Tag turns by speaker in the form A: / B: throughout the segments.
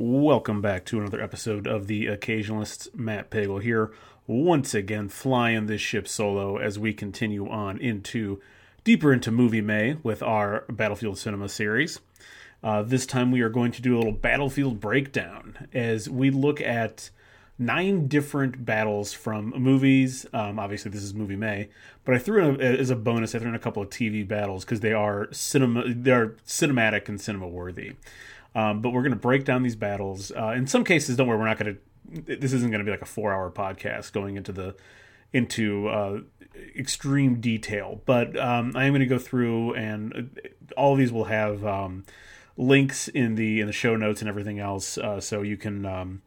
A: Welcome back to another episode of The Occasionalists. Matt Pagel here, once again flying this ship solo as we continue on into deeper into movie May with our Battlefield Cinema series. Uh, this time we are going to do a little battlefield breakdown as we look at nine different battles from movies. Um, obviously, this is movie May, but I threw in a, as a bonus. I threw in a couple of TV battles because they are cinema, they are cinematic and cinema worthy. Um, but we're going to break down these battles. Uh, in some cases, don't worry, we're not going to. This isn't going to be like a four-hour podcast going into the into uh, extreme detail. But um, I am going to go through, and uh, all these will have um, links in the in the show notes and everything else, uh, so you can um,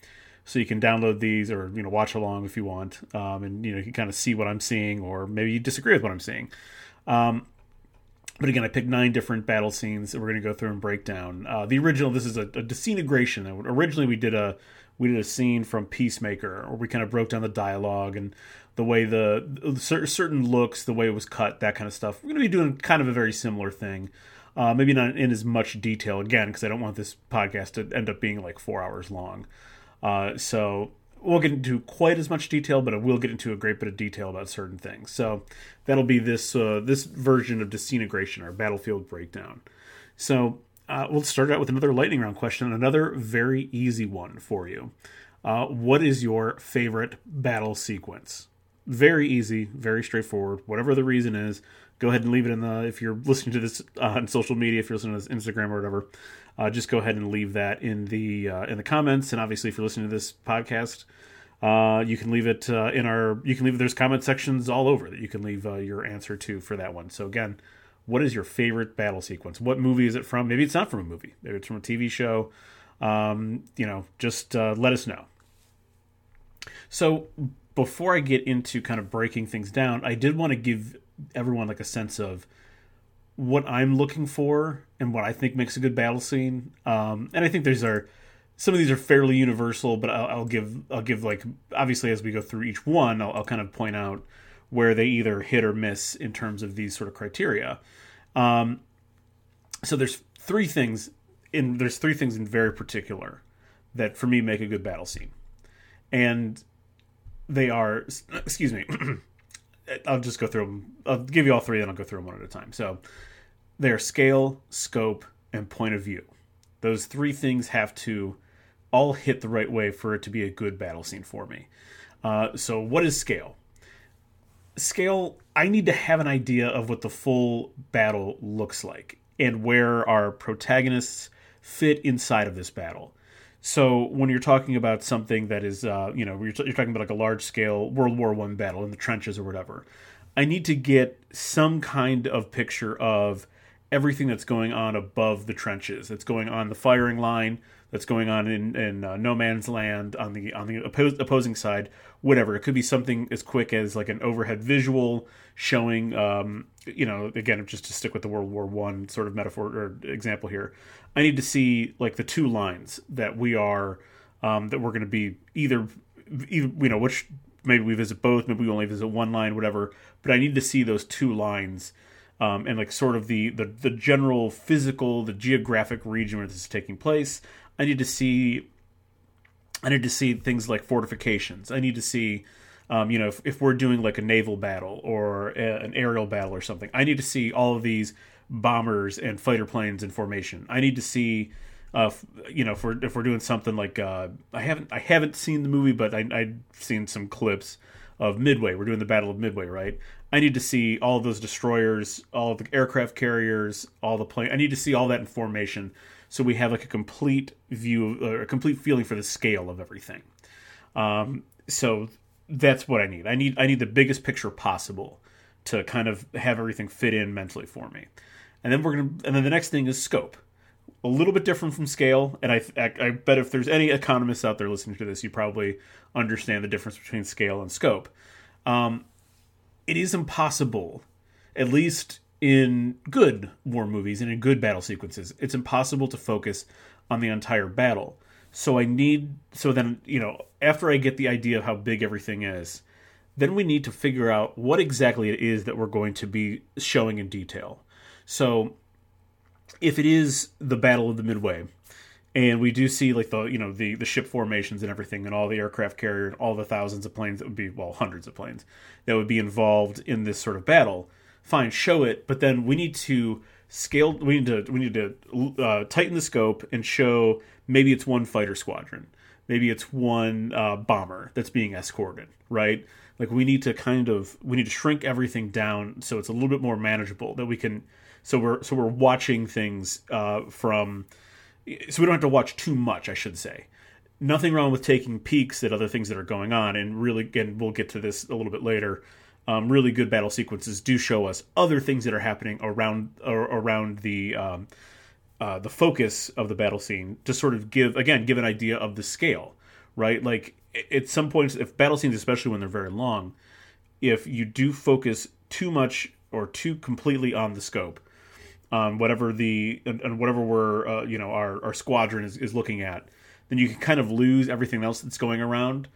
A: so you can download these or you know watch along if you want, um, and you know you can kind of see what I'm seeing, or maybe you disagree with what I'm seeing. Um, but again, I picked nine different battle scenes that we're going to go through and break down. Uh, the original, this is a, a disintegration. Originally, we did a we did a scene from Peacemaker, where we kind of broke down the dialogue and the way the, the certain looks, the way it was cut, that kind of stuff. We're going to be doing kind of a very similar thing. Uh, maybe not in as much detail again, because I don't want this podcast to end up being like four hours long. Uh, so we'll get into quite as much detail, but I will get into a great bit of detail about certain things. So that'll be this uh, this version of disintegration, our battlefield breakdown. So uh, we'll start out with another lightning round question, another very easy one for you. Uh, what is your favorite battle sequence? Very easy, very straightforward. Whatever the reason is, go ahead and leave it in the. If you're listening to this uh, on social media, if you're listening to this Instagram or whatever, uh, just go ahead and leave that in the uh, in the comments. And obviously, if you're listening to this podcast, uh, you can leave it uh, in our. You can leave. There's comment sections all over that you can leave uh, your answer to for that one. So again, what is your favorite battle sequence? What movie is it from? Maybe it's not from a movie. Maybe it's from a TV show. Um, you know, just uh, let us know. So before I get into kind of breaking things down, I did want to give everyone like a sense of what I'm looking for and what I think makes a good battle scene. Um, and I think these are some of these are fairly universal, but I'll, I'll, give I'll give like obviously as we go through each one, I'll, I'll, kind of point out where they either hit or miss in terms of these sort of criteria. Um, so there's three things in there's three things in very particular that for me make a good battle scene, and they are excuse me. I'll just go through them. I'll give you all three, then I'll go through them one at a time. So they're scale, scope, and point of view. Those three things have to all hit the right way for it to be a good battle scene for me. Uh, so, what is scale? Scale, I need to have an idea of what the full battle looks like and where our protagonists fit inside of this battle. So when you're talking about something that is, uh, you know, you're, t- you're, talking about like a large scale World War One battle in the trenches or whatever, I need to get some kind of picture of everything that's going on above the trenches. That's going on the firing line. That's going on in, in uh, no man's land on the on the oppos- opposing side. Whatever it could be, something as quick as like an overhead visual showing. Um, you know, again, just to stick with the World War One sort of metaphor or example here, I need to see like the two lines that we are um, that we're going to be either, either you know which maybe we visit both, maybe we only visit one line, whatever. But I need to see those two lines um, and like sort of the, the the general physical, the geographic region where this is taking place. I need to see. I need to see things like fortifications. I need to see, um, you know, if, if, we're doing like a naval battle or a, an aerial battle or something. I need to see all of these bombers and fighter planes in formation. I need to see, uh, you know, if we're if we're doing something like uh, I haven't I haven't seen the movie, but I, I've seen some clips of Midway. We're doing the Battle of Midway, right? I need to see all of those destroyers, all of the aircraft carriers, all the plane. I need to see all that in formation, so we have like a complete view, or a complete feeling for the scale of everything. Um, so that's what I need. I need I need the biggest picture possible to kind of have everything fit in mentally for me. And then we're gonna, and then the next thing is scope. A little bit different from scale, and I, I, I bet if there's any economists out there listening to this, you probably understand the difference between scale and scope. Um, it is impossible, at least in good war movies and in good battle sequences, it's impossible to focus on the entire battle. So I need so then, you know, after I get the idea of how big everything is, then we need to figure out what exactly it is that we're going to be showing in detail. So if it is the Battle of the Midway, and we do see like the you know the the ship formations and everything and all the aircraft carrier all the thousands of planes that would be well hundreds of planes that would be involved in this sort of battle. Fine show it but then we need to scale we need to we need to uh, tighten the scope and show maybe it's one fighter squadron. Maybe it's one uh, bomber that's being escorted right? Like we need to kind of we need to shrink everything down so it's a little bit more manageable that we can so we're so we're watching things uh, from so we don't have to watch too much, I should say. Nothing wrong with taking peeks at other things that are going on, and really, again, we'll get to this a little bit later. Um, really good battle sequences do show us other things that are happening around around the um, uh, the focus of the battle scene to sort of give again give an idea of the scale, right? Like at some points, if battle scenes, especially when they're very long, if you do focus too much or too completely on the scope, um, whatever the and, and whatever we're uh, you know our, our squadron is, is looking at, then you can kind of lose everything else that's going around.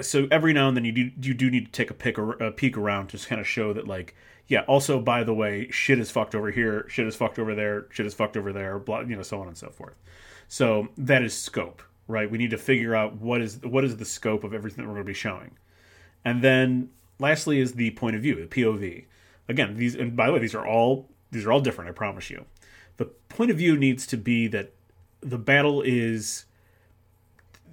A: So every now and then you do you do need to take a pick or a peek around to just kind of show that like yeah. Also, by the way, shit is fucked over here, shit is fucked over there, shit is fucked over there, blah, you know, so on and so forth. So that is scope, right? We need to figure out what is what is the scope of everything that we're going to be showing, and then lastly is the point of view, the POV. Again, these and by the way, these are all these are all different, I promise you. The point of view needs to be that the battle is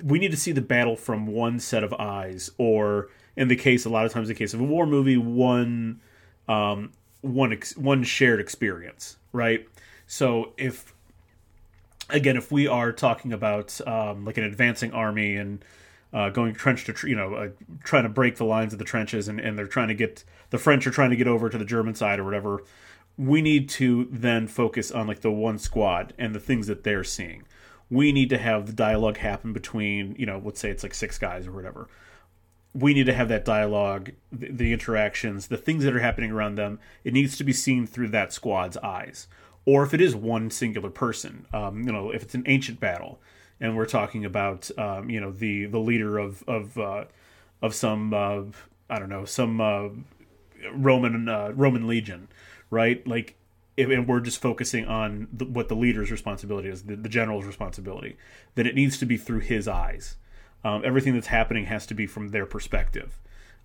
A: we need to see the battle from one set of eyes or in the case a lot of times in the case of a war movie one um, one ex- one shared experience right so if again if we are talking about um, like an advancing army and uh, going trench to you know uh, trying to break the lines of the trenches and, and they're trying to get the french are trying to get over to the german side or whatever we need to then focus on like the one squad and the things that they're seeing. We need to have the dialogue happen between, you know, let's say it's like six guys or whatever. We need to have that dialogue, the, the interactions, the things that are happening around them. It needs to be seen through that squad's eyes. Or if it is one singular person, um, you know, if it's an ancient battle, and we're talking about, um, you know, the the leader of of uh, of some, uh, I don't know, some uh, Roman uh, Roman legion right? Like, and we're just focusing on the, what the leader's responsibility is, the, the, general's responsibility, then it needs to be through his eyes. Um, everything that's happening has to be from their perspective.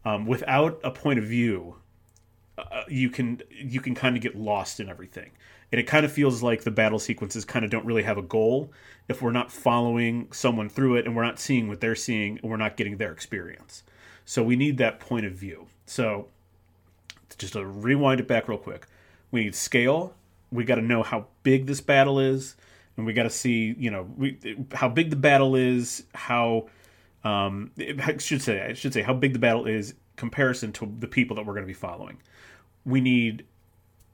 A: Um, without a point of view, uh, you can you can kind of get lost in everything, and it kind of feels like the battle sequences kind of don't really have a goal if we're not following someone through it and we're not seeing what they're seeing and we're not getting their experience. So we need that point of view. So just to rewind it back real quick we need scale. We got to know how big this battle is, and we got to see, you know, we, how big the battle is, how um, I should say, I should say how big the battle is comparison to the people that we're going to be following. We need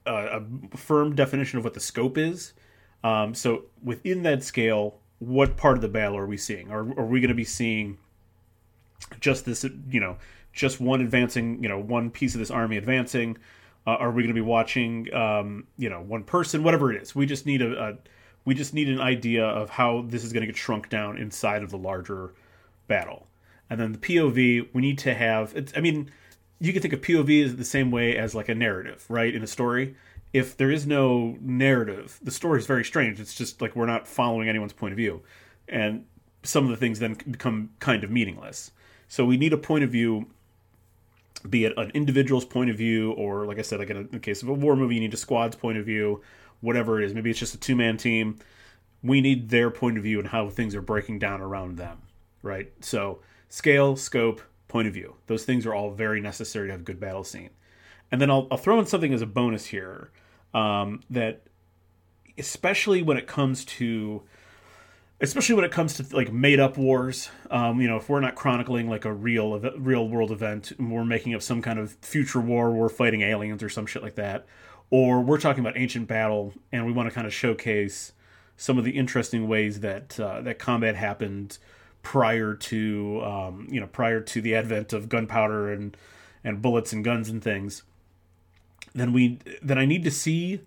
A: a, a firm definition of what the scope is. Um, so within that scale, what part of the battle are we seeing? Are, are we going to be seeing just this, you know, just one advancing, you know, one piece of this army advancing? Uh, are we going to be watching, um, you know, one person, whatever it is? We just need a, a we just need an idea of how this is going to get shrunk down inside of the larger battle. And then the POV, we need to have. It's, I mean, you can think of POV as the same way as like a narrative, right? In a story, if there is no narrative, the story is very strange. It's just like we're not following anyone's point of view, and some of the things then become kind of meaningless. So we need a point of view be it an individual's point of view or like i said like in, a, in the case of a war movie you need a squad's point of view whatever it is. Maybe it's just a two-man team. We need their point of view and how things are breaking down around them right? So scale scope point of view. Those things are all very necessary to have a good battle scene. And then i'll, I'll throw in something as a bonus here um, that especially when it comes to especially when it comes to like made up wars. Um, you know, if we're not chronicling like a real real world event, we're making up some kind of future war, we're fighting aliens or some shit like that, or we're talking about ancient battle, and we want to kind of showcase some of the interesting ways that uh, that combat happened prior to um, you know prior to the advent of gunpowder and and bullets and guns and things. Then we then I need to see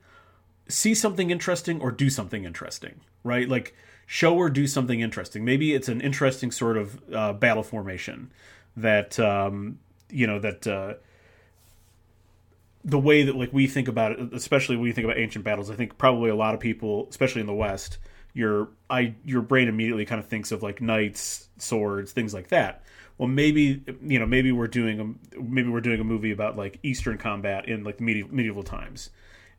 A: see something interesting or do something interesting, right? Like show or do something interesting. Maybe it's an interesting sort of uh, battle formation that um, you know that uh, the way that like we think about it, especially when you think about ancient battles. I think probably a lot of people, especially in the West, your I your brain immediately kind of thinks of like knights, swords, things like that. Well, maybe you know maybe we're doing a maybe we're doing a movie about like Eastern combat in like medieval, medieval times,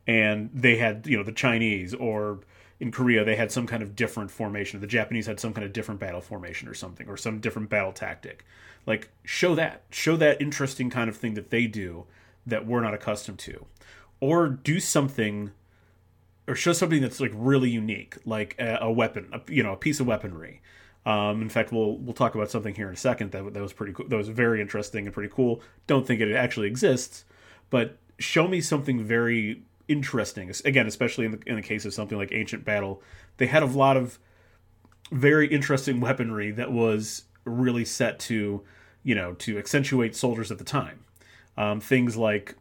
A: and they had you know the Chinese or in Korea they had some kind of different formation. The Japanese had some kind of different battle formation or something or some different battle tactic. Like show that, show that interesting kind of thing that they do that we're not accustomed to, or do something or show something that's like really unique, like a, a weapon, a, you know, a piece of weaponry. Um, in fact, we'll we'll talk about something here in a second that that was pretty cool. That was very interesting and pretty cool. Don't think it actually exists, but show me something very interesting. Again, especially in the in the case of something like Ancient Battle, they had a lot of very interesting weaponry that was really set to, you know, to accentuate soldiers at the time. Um, things like,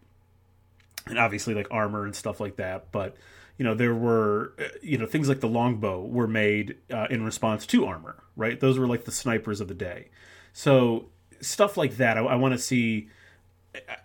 A: and obviously like armor and stuff like that, but you know there were uh, you know things like the longbow were made uh, in response to armor right those were like the snipers of the day so stuff like that i, I want to see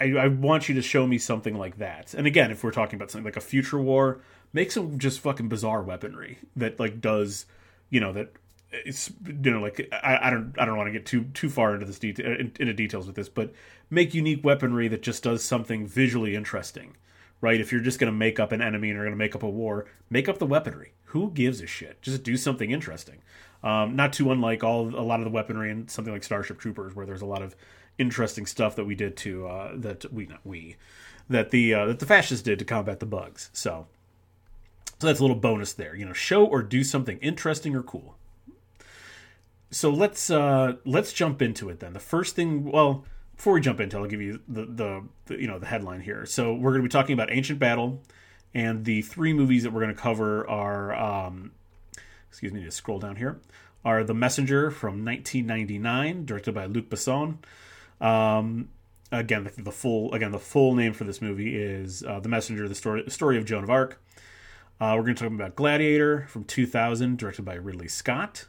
A: I, I, want you to show me something like that and again if we're talking about something like a future war make some just fucking bizarre weaponry that like does you know that it's you know like I, I don't I don't want to get too too far into this detail into details with this, but make unique weaponry that just does something visually interesting right? If you're just going to make up an enemy and you're going to make up a war, make up the weaponry. Who gives a shit? Just do something interesting. Um, not too unlike all a lot of the weaponry in something like Starship Troopers, where there's a lot of interesting stuff that we did to uh, that we not we that the uh, that the fascists did to combat the bugs. So, so that's a little bonus there. You know, show or do something interesting or cool. So let's uh, let's jump into it then. The first thing, well before we jump into, I'll give you the, the, the you know the headline here. So we're going to be talking about Ancient Battle, and the three movies that we're going to cover are, um, excuse me, to scroll down here, are The Messenger from 1999, directed by Luc Besson. Um, again, the, the, full again the full name for this movie is uh, The Messenger: The Story Story of Joan of Arc. Uh, we're going to talk about Gladiator from 2000, directed by Ridley Scott.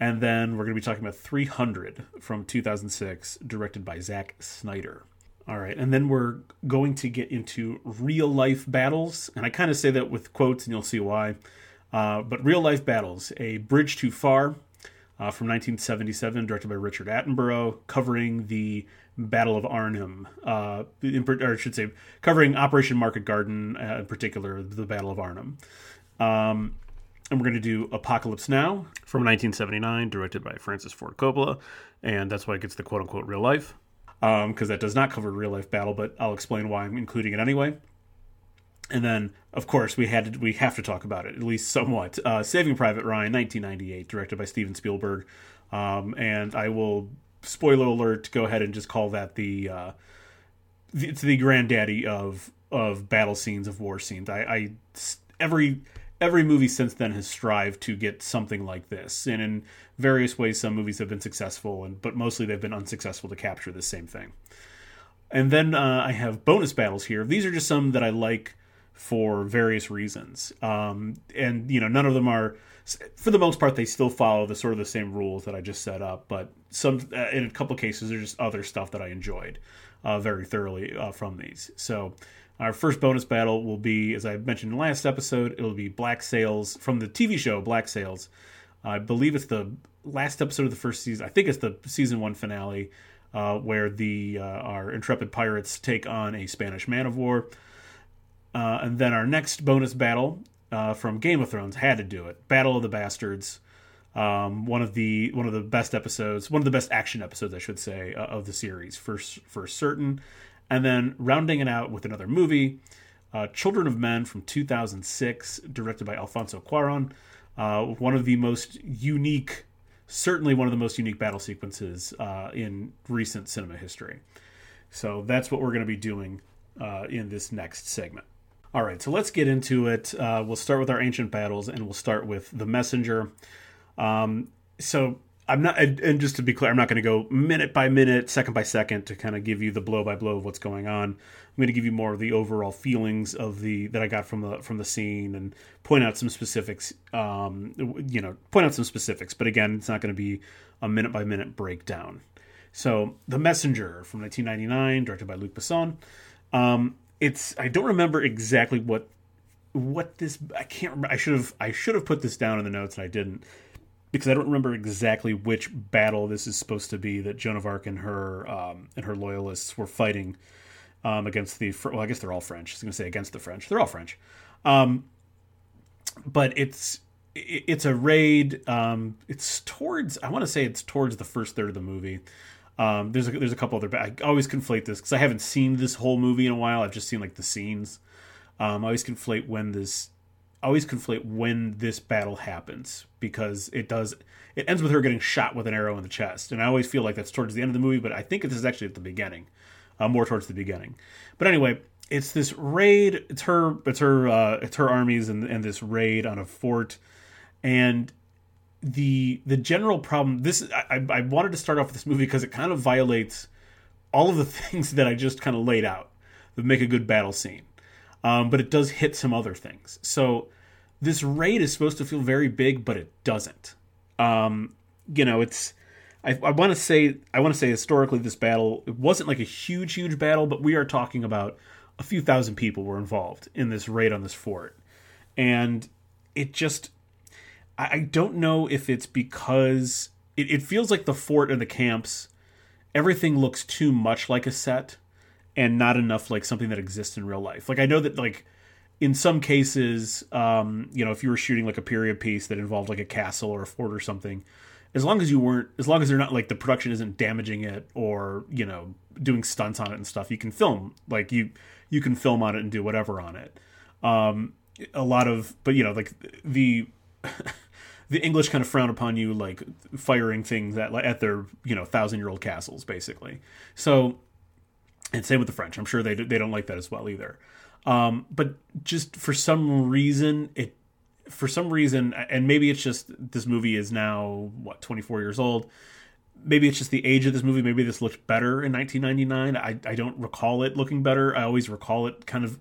A: And then we're going to be talking about 300 from 2006, directed by Zack Snyder. All right, and then we're going to get into real life battles, and I kind of say that with quotes, and you'll see why. Uh, but real life battles, a bridge too far uh, from 1977, directed by Richard Attenborough, covering the Battle of Arnhem, uh, in, or I should say, covering Operation Market Garden, uh, in particular, the Battle of Arnhem. Um, and we're going to do Apocalypse Now from 1979, directed by Francis Ford Coppola, and that's why it gets the quote unquote real life, because um, that does not cover real life battle, but I'll explain why I'm including it anyway. And then, of course, we had to, we have to talk about it at least somewhat. Uh, Saving Private Ryan, 1998, directed by Steven Spielberg, um, and I will spoiler alert go ahead and just call that the, uh, the it's the granddaddy of of battle scenes of war scenes. I, I every every movie since then has strived to get something like this, and in various ways, some movies have been successful, and but mostly they've been unsuccessful to capture the same thing. And then uh, I have bonus battles here. These are just some that I like for various reasons, um, and you know, none of them are. For the most part, they still follow the sort of the same rules that I just set up, but some uh, in a couple of cases, there's just other stuff that I enjoyed uh, very thoroughly uh, from these. So our first bonus battle will be, as I mentioned in the last episode, it'll be Black Sails from the TV show Black Sails. I believe it's the last episode of the first season. I think it's the season one finale, uh, where the uh, our intrepid pirates take on a Spanish man of war. Uh, and then our next bonus battle uh, from Game of Thrones had to do it. Battle of the Bastards. Um, one of the one of the best episodes, one of the best action episodes, I should say, uh, of the series for for certain. And then rounding it out with another movie, uh, Children of Men from 2006, directed by Alfonso Cuaron. Uh, one of the most unique, certainly one of the most unique battle sequences uh, in recent cinema history. So that's what we're going to be doing in this next segment. All right, so let's get into it. Uh, we'll start with our ancient battles, and we'll start with the messenger. Um, so I'm not, and just to be clear, I'm not going to go minute by minute, second by second to kind of give you the blow by blow of what's going on. I'm going to give you more of the overall feelings of the that I got from the from the scene and point out some specifics. Um, you know, point out some specifics, but again, it's not going to be a minute by minute breakdown. So, The Messenger from 1999, directed by Luc Besson. Um, it's I don't remember exactly what what this I can't remember. I should have I should have put this down in the notes and I didn't because I don't remember exactly which battle this is supposed to be that Joan of Arc and her um, and her loyalists were fighting um, against the well I guess they're all French. I was going to say against the French. They're all French. Um, but it's it's a raid. Um, it's towards I want to say it's towards the first third of the movie. Um, there's a, there's a couple other. I always conflate this because I haven't seen this whole movie in a while. I've just seen like the scenes. Um, I always conflate when this. I always conflate when this battle happens because it does. It ends with her getting shot with an arrow in the chest, and I always feel like that's towards the end of the movie. But I think this is actually at the beginning, uh, more towards the beginning. But anyway, it's this raid. It's her. It's her. Uh, it's her armies and and this raid on a fort, and the the general problem. This I, I wanted to start off with this movie because it kind of violates all of the things that I just kind of laid out that make a good battle scene, um, but it does hit some other things. So this raid is supposed to feel very big, but it doesn't. Um, you know, it's. I, I want to say I want to say historically this battle it wasn't like a huge huge battle, but we are talking about a few thousand people were involved in this raid on this fort, and it just I don't know if it's because it, it feels like the fort and the camps, everything looks too much like a set and not enough like something that exists in real life. Like I know that like in some cases, um, you know, if you were shooting like a period piece that involved like a castle or a fort or something, as long as you weren't, as long as they're not like the production isn't damaging it or you know doing stunts on it and stuff, you can film like you you can film on it and do whatever on it. Um, a lot of, but you know, like the the English kind of frown upon you like firing things at at their you know thousand year old castles basically. So, and same with the French. I'm sure they they don't like that as well either. Um, but just for some reason, it for some reason, and maybe it's just this movie is now what 24 years old. Maybe it's just the age of this movie. Maybe this looked better in 1999. I I don't recall it looking better. I always recall it kind of.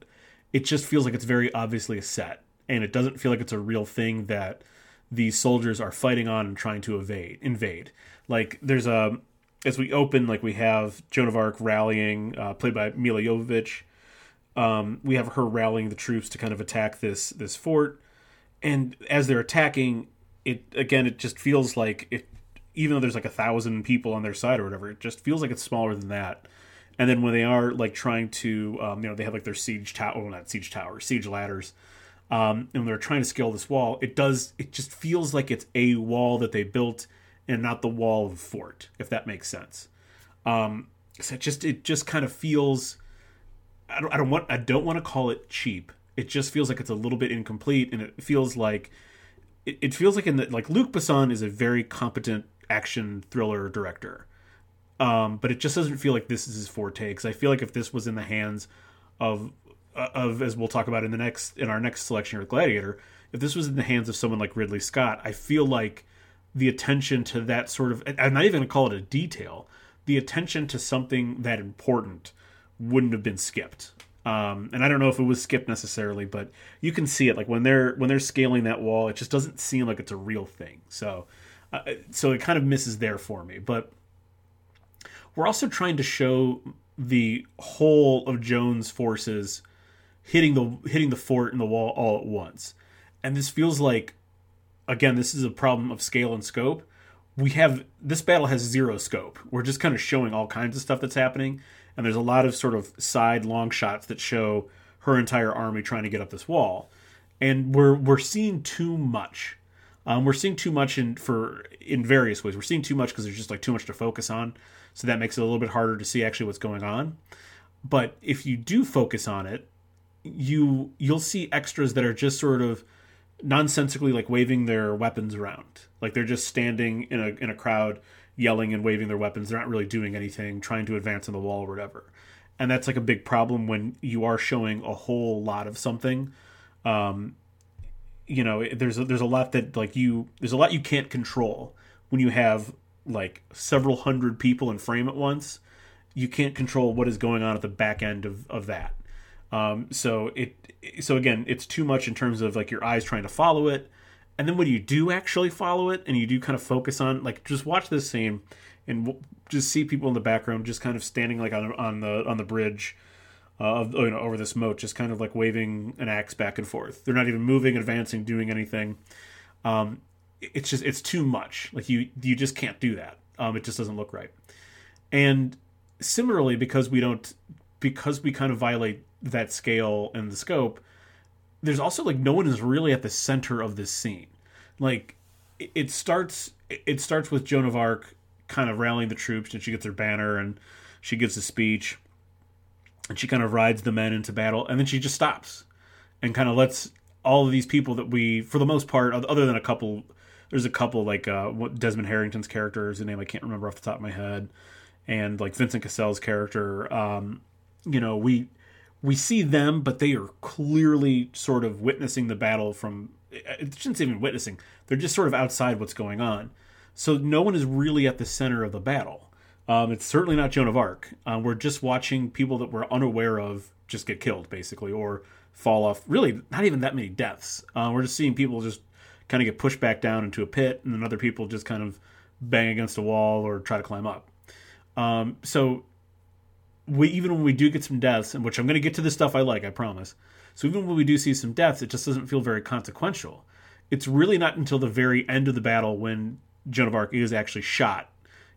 A: It just feels like it's very obviously a set, and it doesn't feel like it's a real thing that these soldiers are fighting on and trying to evade invade. Like there's a as we open, like we have Joan of Arc rallying, uh, played by Milla Jovovich. Um, we have her rallying the troops to kind of attack this this fort, and as they're attacking, it again it just feels like it. Even though there's like a thousand people on their side or whatever, it just feels like it's smaller than that. And then when they are like trying to, um, you know, they have like their siege tower, well, not siege tower, siege ladders, um, and they're trying to scale this wall, it does it just feels like it's a wall that they built and not the wall of a fort, if that makes sense. Um, so it just it just kind of feels. I don't, I don't want I don't want to call it cheap. It just feels like it's a little bit incomplete, and it feels like it, it feels like in the like Luc Besson is a very competent action thriller director, um, but it just doesn't feel like this is his forte. Because I feel like if this was in the hands of of as we'll talk about in the next in our next selection here, with Gladiator. If this was in the hands of someone like Ridley Scott, I feel like the attention to that sort of I'm not even to call it a detail. The attention to something that important wouldn't have been skipped. Um, and I don't know if it was skipped necessarily, but you can see it like when they're when they're scaling that wall, it just doesn't seem like it's a real thing. So, uh, so it kind of misses there for me. But we're also trying to show the whole of Joan's forces hitting the hitting the fort and the wall all at once. And this feels like again, this is a problem of scale and scope. We have this battle has zero scope. We're just kind of showing all kinds of stuff that's happening, and there's a lot of sort of side long shots that show her entire army trying to get up this wall. And we're we're seeing too much. Um, we're seeing too much in for in various ways. We're seeing too much because there's just like too much to focus on, so that makes it a little bit harder to see actually what's going on. But if you do focus on it, you you'll see extras that are just sort of nonsensically like waving their weapons around. Like they're just standing in a in a crowd yelling and waving their weapons. They're not really doing anything, trying to advance on the wall or whatever. And that's like a big problem when you are showing a whole lot of something. Um, you know, there's a, there's a lot that like you there's a lot you can't control when you have like several hundred people in frame at once. You can't control what is going on at the back end of, of that. Um, so it so again, it's too much in terms of like your eyes trying to follow it, and then when you do actually follow it and you do kind of focus on like just watch this scene and just see people in the background just kind of standing like on on the on the bridge uh, of, you know, over this moat, just kind of like waving an axe back and forth. They're not even moving, advancing, doing anything. Um, it's just it's too much. Like you you just can't do that. Um, it just doesn't look right. And similarly, because we don't because we kind of violate that scale and the scope, there's also like no one is really at the center of this scene. Like it starts it starts with Joan of Arc kind of rallying the troops and she gets her banner and she gives a speech and she kind of rides the men into battle and then she just stops and kind of lets all of these people that we for the most part other than a couple there's a couple like uh, Desmond Harrington's character is a name I can't remember off the top of my head and like Vincent Cassel's character um, you know we we see them but they are clearly sort of witnessing the battle from it shouldn't say even witnessing they're just sort of outside what's going on so no one is really at the center of the battle um, it's certainly not Joan of Arc. Um, we're just watching people that we're unaware of just get killed, basically, or fall off. Really, not even that many deaths. Uh, we're just seeing people just kind of get pushed back down into a pit, and then other people just kind of bang against a wall or try to climb up. Um, so we even when we do get some deaths, and which I'm going to get to the stuff I like, I promise. So even when we do see some deaths, it just doesn't feel very consequential. It's really not until the very end of the battle when Joan of Arc is actually shot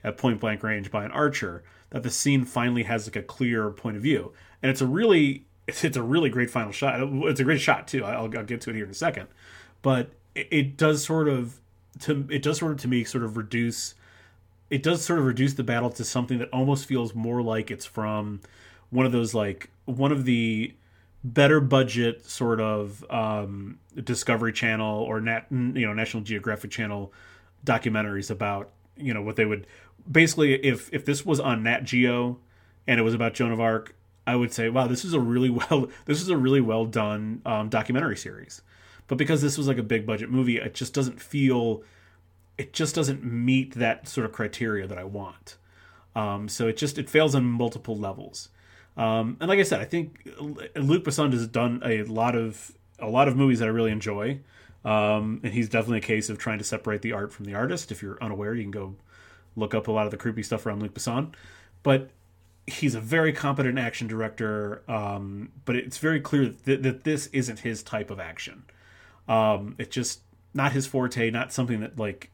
A: at point blank range by an archer that the scene finally has like a clear point of view and it's a really it's, a really great final shot it's a great shot too I'll, I'll get to it here in a second but it, it does sort of to it does sort of to me sort of reduce it does sort of reduce the battle to something that almost feels more like it's from one of those like one of the better budget sort of um, Discovery Channel or Nat, you know National Geographic Channel documentaries about you know what they would basically if if this was on Nat Geo and it was about Joan of Arc, I would say, wow, this is a really well this is a really well done um, documentary series. But because this was like a big budget movie, it just doesn't feel it just doesn't meet that sort of criteria that I want. Um, so it just it fails on multiple levels. Um, and like I said, I think Luc Besson has done a lot of a lot of movies that I really enjoy. Um, and he's definitely a case of trying to separate the art from the artist. If you're unaware, you can go look up a lot of the creepy stuff around Luc Besson. But he's a very competent action director, um, but it's very clear that, that, this isn't his type of action. Um, it's just not his forte, not something that like.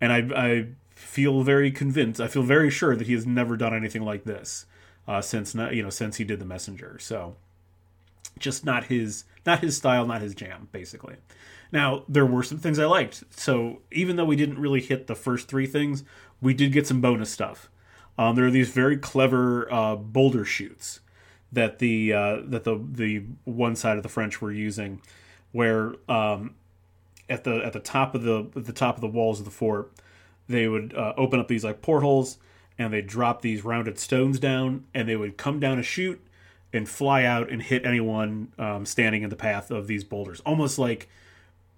A: And I, I feel very convinced. I feel very sure that he has never done anything like this uh, since you know since he did the Messenger. So, just not his not his style, not his jam, basically. Now there were some things I liked. So even though we didn't really hit the first three things, we did get some bonus stuff. Um, there are these very clever uh, boulder chutes that the uh, that the the one side of the French were using, where um, at the at the top of the the top of the walls of the fort, they would uh, open up these like portholes and they drop these rounded stones down, and they would come down a chute and fly out and hit anyone um, standing in the path of these boulders, almost like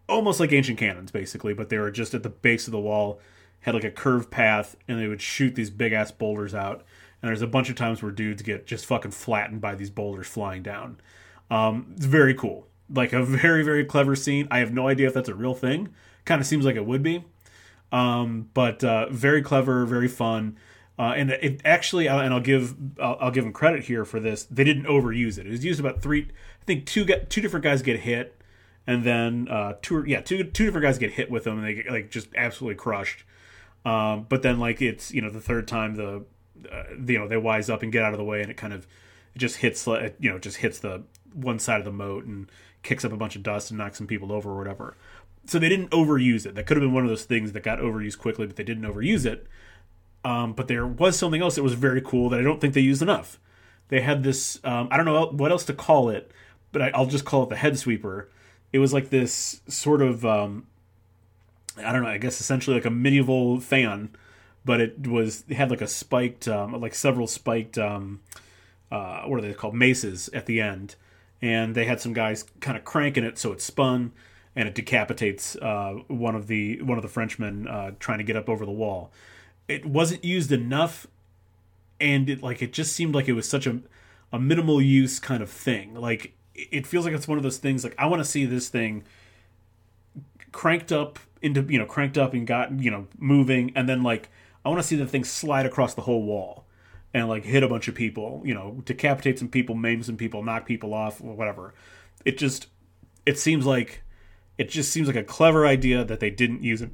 A: almost like ancient cannons, basically. But they were just at the base of the wall had like a curved path and they would shoot these big ass boulders out. And there's a bunch of times where dudes get just fucking flattened by these boulders flying down. Um, it's very cool. Like a very, very clever scene. I have no idea if that's a real thing. Kind of seems like it would be. Um, but uh, very clever, very fun. Uh, and it actually, uh, and I'll give I'll, I'll, give them credit here for this. They didn't overuse it. It was used about three. I think two two different guys get hit, and then uh, two yeah two two different guys get hit with them, and they get like just absolutely crushed. Um, but then like it's you know the third time the uh, you know they wise up and get out of the way and it kind of just hits you know just hits the one side of the moat and kicks up a bunch of dust and knocks some people over or whatever. So they didn't overuse it. That could have been one of those things that got overused quickly, but they didn't overuse it. Um, but there was something else that was very cool that I don't think they used enough. They had this um, I don't know what else to call it, but I, will just call it the head sweeper. It was like this sort of um, I don't know, I guess essentially like a medieval fan, but it was it had like a spiked, um, like several spiked, um, uh, what are they called, maces at the end, and they had some guys kind of cranking it so it spun and it decapitates uh, one of the one of the Frenchmen uh, trying to get up over the wall. It wasn't used enough, and it like it just seemed like it was such a a minimal use kind of thing. Like it feels like it's one of those things. Like I want to see this thing cranked up into you know cranked up and got you know moving, and then like I want to see the thing slide across the whole wall. And like hit a bunch of people, you know, decapitate some people, maim some people, knock people off, or whatever. It just it seems like it just seems like a clever idea that they didn't use.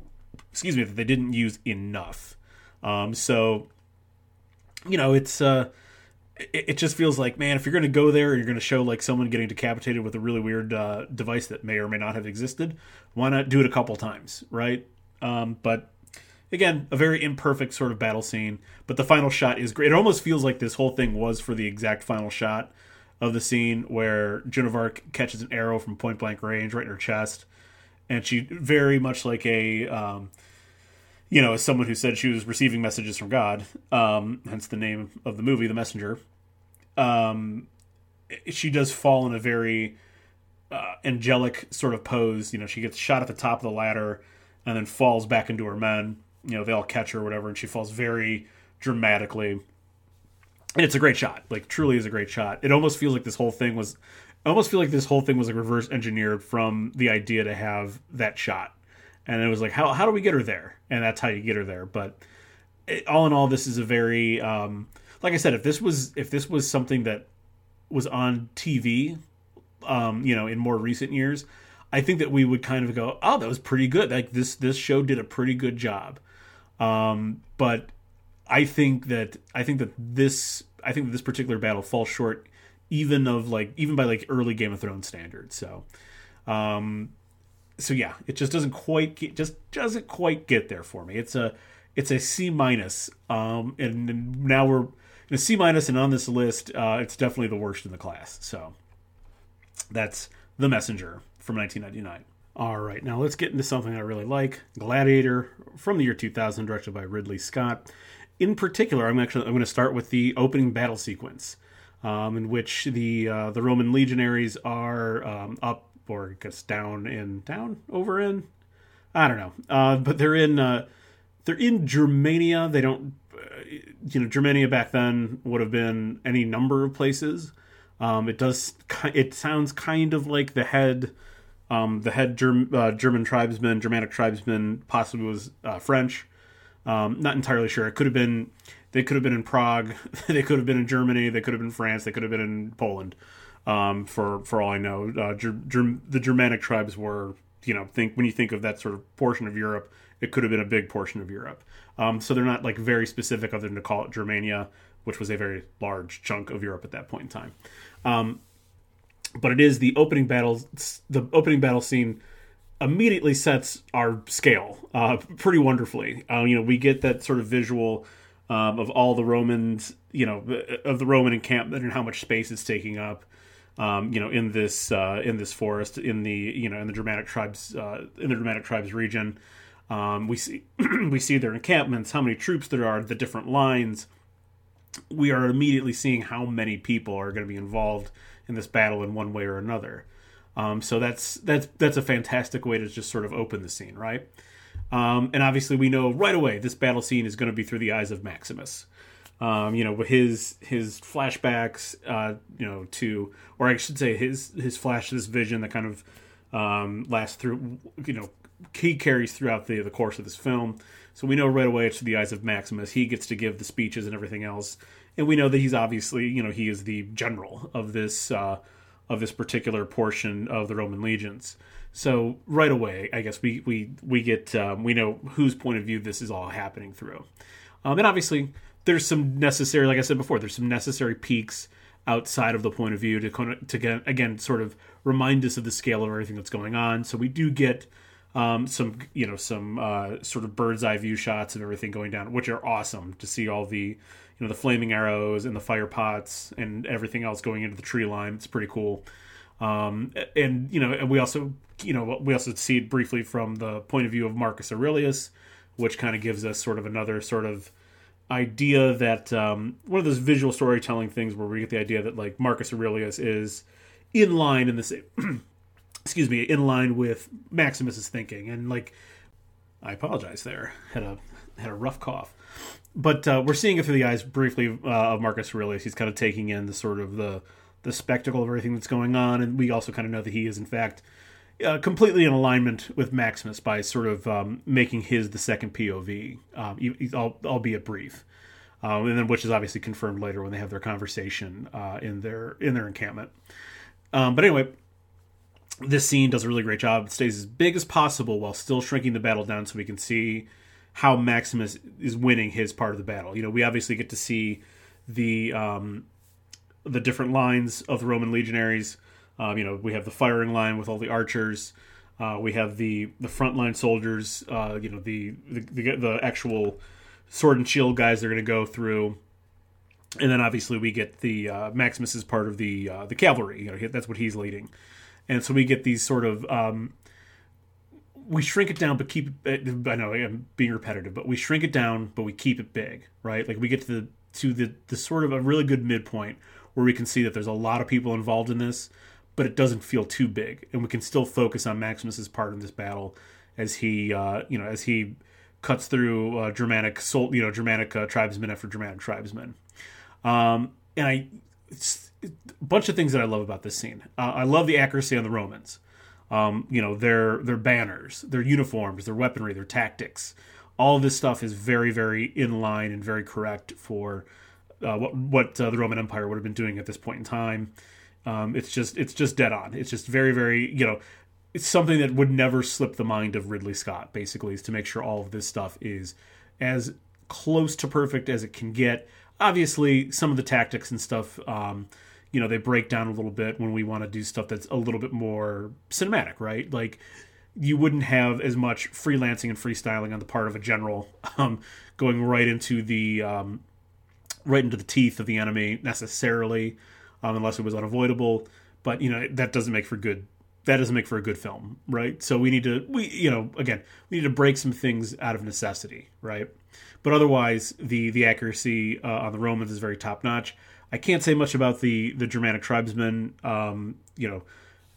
A: Excuse me, that they didn't use enough. Um, so you know, it's uh, it, it just feels like man, if you're going to go there and you're going to show like someone getting decapitated with a really weird uh, device that may or may not have existed, why not do it a couple times, right? Um, but again, a very imperfect sort of battle scene, but the final shot is great. It almost feels like this whole thing was for the exact final shot of the scene where Joan of Arc catches an arrow from point blank range right in her chest, and she very much like a, um, you know, as someone who said she was receiving messages from God, um, hence the name of the movie, The Messenger. Um, she does fall in a very uh, angelic sort of pose. You know, she gets shot at the top of the ladder and then falls back into her men you know they all catch her or whatever, and she falls very dramatically. And it's a great shot, like truly is a great shot. It almost feels like this whole thing was, almost feel like this whole thing was like reverse engineered from the idea to have that shot, and it was like how how do we get her there, and that's how you get her there. But it, all in all, this is a very, um, like I said, if this was if this was something that was on TV, um, you know, in more recent years, I think that we would kind of go, "Oh, that was pretty good. Like this this show did a pretty good job." Um, but I think that I think that this I think that this particular battle falls short even of like even by like early Game of Thrones standards. So, um, so yeah, it just doesn't quite get, just doesn't quite get there for me. It's a it's a C minus, um, and, and now we're in a C minus, and on this list, uh, it's definitely the worst in the class. So, that's the Messenger from 1999. All right, now let's get into something I really like Gladiator from the year 2000, directed by Ridley Scott. In particular, I'm actually I'm going to start with the opening battle sequence, um, in which the uh, the Roman legionaries are um, up or I guess down in down over in I don't know, uh, but they're in uh, they're in Germania. They don't uh, you know Germania back then would have been any number of places. Um, it does it sounds kind of like the head um, the head Germ, uh, German tribesman, Germanic tribesman, possibly was uh, French. Um, not entirely sure. It could have been. They could have been in Prague. they could have been in Germany. They could have been France. They could have been in Poland. Um, for for all I know, uh, Ger- Ger- the Germanic tribes were. You know, think when you think of that sort of portion of Europe, it could have been a big portion of Europe. Um, so they're not like very specific, other than to call it Germania, which was a very large chunk of Europe at that point in time. But it is the opening battle. The opening battle scene immediately sets our scale uh, pretty wonderfully. Uh, you know, we get that sort of visual um, of all the Romans, you know, of the Roman encampment and how much space it's taking up. Um, you know, in this uh, in this forest, in the you know in the Germanic tribes uh, in the Germanic tribes region, um, we see we see their encampments, how many troops there are, the different lines. We are immediately seeing how many people are going to be involved in this battle in one way or another. Um, so that's that's that's a fantastic way to just sort of open the scene, right? Um, and obviously, we know right away this battle scene is going to be through the eyes of Maximus. Um, you know, with his his flashbacks, uh, you know, to or I should say his his flash, this vision that kind of um, lasts through, you know, he carries throughout the the course of this film. So we know right away it's through the eyes of Maximus. He gets to give the speeches and everything else and we know that he's obviously you know he is the general of this uh, of this particular portion of the Roman legions. So right away, I guess we we we get um, we know whose point of view this is all happening through, um, and obviously there's some necessary, like I said before, there's some necessary peeks outside of the point of view to kind of, to get again sort of remind us of the scale of everything that's going on. So we do get um, some you know some uh, sort of bird's eye view shots of everything going down, which are awesome to see all the you know the flaming arrows and the fire pots and everything else going into the tree line. It's pretty cool. Um, and you know, and we also you know we also see it briefly from the point of view of Marcus Aurelius, which kind of gives us sort of another sort of idea that um, one of those visual storytelling things where we get the idea that like Marcus Aurelius is in line in the same excuse me in line with Maximus's thinking and like I apologize there had a had a rough cough but uh, we're seeing it through the eyes briefly uh, of Marcus Aurelius. He's kind of taking in the sort of the the spectacle of everything that's going on, and we also kind of know that he is in fact uh, completely in alignment with Maximus by sort of um, making his the second POV, um, albeit brief. um, and then which is obviously confirmed later when they have their conversation uh, in their in their encampment. Um, but anyway, this scene does a really great job. It stays as big as possible while still shrinking the battle down so we can see how Maximus is winning his part of the battle. You know, we obviously get to see the um, the different lines of the Roman legionaries. Um, you know, we have the firing line with all the archers. Uh, we have the the frontline soldiers. Uh, you know, the, the the, the actual sword and shield guys they're going to go through. And then obviously we get the uh, Maximus is part of the uh, the cavalry. You know, that's what he's leading and so we get these sort of um, we shrink it down but keep it i know i'm being repetitive but we shrink it down but we keep it big right like we get to the to the the sort of a really good midpoint where we can see that there's a lot of people involved in this but it doesn't feel too big and we can still focus on maximus's part in this battle as he uh, you know as he cuts through uh, germanic you know germanic uh, tribesmen after germanic tribesmen um, and i a bunch of things that I love about this scene. Uh, I love the accuracy on the Romans. Um, you know, their their banners, their uniforms, their weaponry, their tactics. All this stuff is very, very in line and very correct for uh, what what uh, the Roman Empire would have been doing at this point in time. Um, it's just it's just dead on. It's just very, very you know, it's something that would never slip the mind of Ridley Scott. Basically, is to make sure all of this stuff is as close to perfect as it can get obviously some of the tactics and stuff um, you know they break down a little bit when we want to do stuff that's a little bit more cinematic right? Like you wouldn't have as much freelancing and freestyling on the part of a general um, going right into the um, right into the teeth of the enemy necessarily um, unless it was unavoidable. But you know that doesn't make for good that doesn't make for a good film right? So we need to we you know again we need to break some things out of necessity right? But otherwise, the the accuracy uh, on the Romans is very top notch. I can't say much about the the Germanic tribesmen. Um, you know,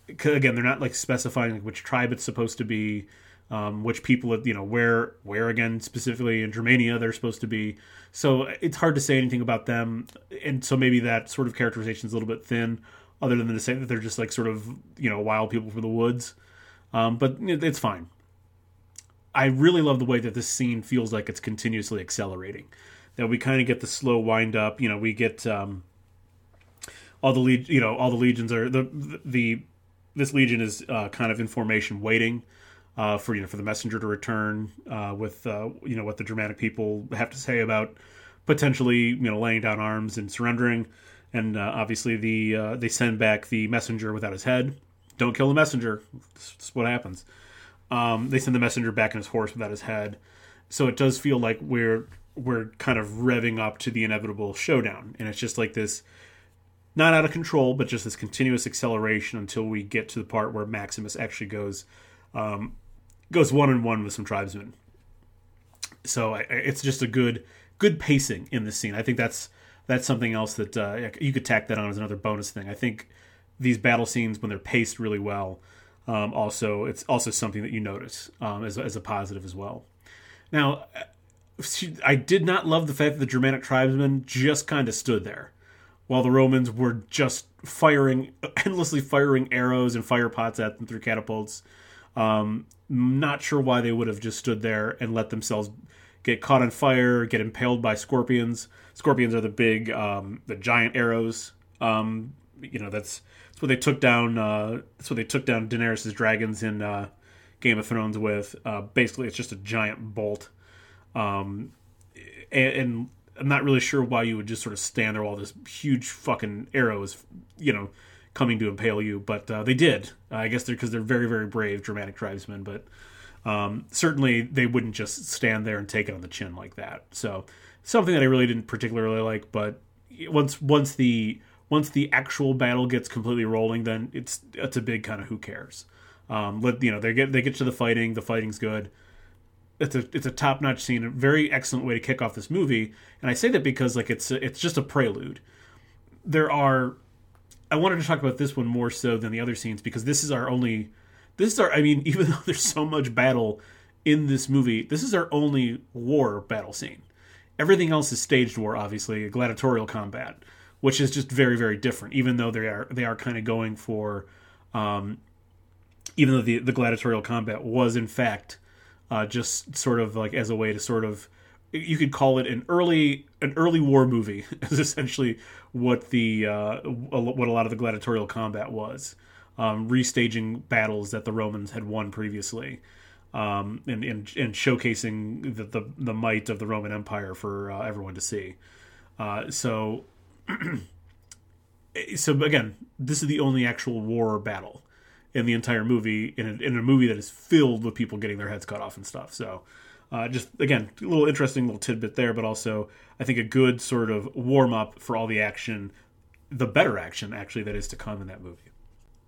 A: again, they're not like specifying like, which tribe it's supposed to be, um, which people, you know, where where again specifically in Germania they're supposed to be. So it's hard to say anything about them, and so maybe that sort of characterization is a little bit thin, other than to say that they're just like sort of you know wild people from the woods. Um, but it's fine. I really love the way that this scene feels like it's continuously accelerating. That we kind of get the slow wind up. You know, we get um, all the. You know, all the legions are the the, the this legion is uh, kind of in formation, waiting uh, for you know for the messenger to return uh, with uh, you know what the Germanic people have to say about potentially you know laying down arms and surrendering. And uh, obviously, the uh, they send back the messenger without his head. Don't kill the messenger. That's what happens. Um, they send the messenger back on his horse without his head, so it does feel like we're we're kind of revving up to the inevitable showdown, and it's just like this, not out of control, but just this continuous acceleration until we get to the part where Maximus actually goes um, goes one on one with some tribesmen. So I, it's just a good good pacing in this scene. I think that's that's something else that uh, you could tack that on as another bonus thing. I think these battle scenes when they're paced really well um, also it's also something that you notice um, as, as a positive as well. Now, I did not love the fact that the Germanic tribesmen just kind of stood there while the Romans were just firing, endlessly firing arrows and fire pots at them through catapults. Um, not sure why they would have just stood there and let themselves get caught on fire, get impaled by scorpions. Scorpions are the big, um, the giant arrows. Um, you know, that's that's what they took down. Uh, that's what they took down Daenerys' dragons in uh, Game of Thrones with. Uh, basically, it's just a giant bolt, um, and, and, I'm not really sure why you would just sort of stand there while this huge fucking arrow is, you know, coming to impale you. But uh, they did. I guess they're because they're very very brave Germanic tribesmen, but. Um, certainly, they wouldn't just stand there and take it on the chin like that. So, something that I really didn't particularly like. But once once the once the actual battle gets completely rolling, then it's it's a big kind of who cares. Um, let you know they get they get to the fighting. The fighting's good. It's a it's a top notch scene. A very excellent way to kick off this movie. And I say that because like it's a, it's just a prelude. There are. I wanted to talk about this one more so than the other scenes because this is our only. This is our. I mean, even though there's so much battle in this movie, this is our only war battle scene. Everything else is staged war, obviously, a gladiatorial combat which is just very very different. Even though they are they are kind of going for, um, even though the the gladiatorial combat was in fact uh, just sort of like as a way to sort of you could call it an early an early war movie is essentially what the uh, what a lot of the gladiatorial combat was um, restaging battles that the Romans had won previously um, and, and, and showcasing the, the, the might of the Roman Empire for uh, everyone to see. Uh, so so again this is the only actual war battle in the entire movie in a, in a movie that is filled with people getting their heads cut off and stuff so uh, just again, a little interesting little tidbit there, but also I think a good sort of warm up for all the action, the better action actually that is to come in that movie.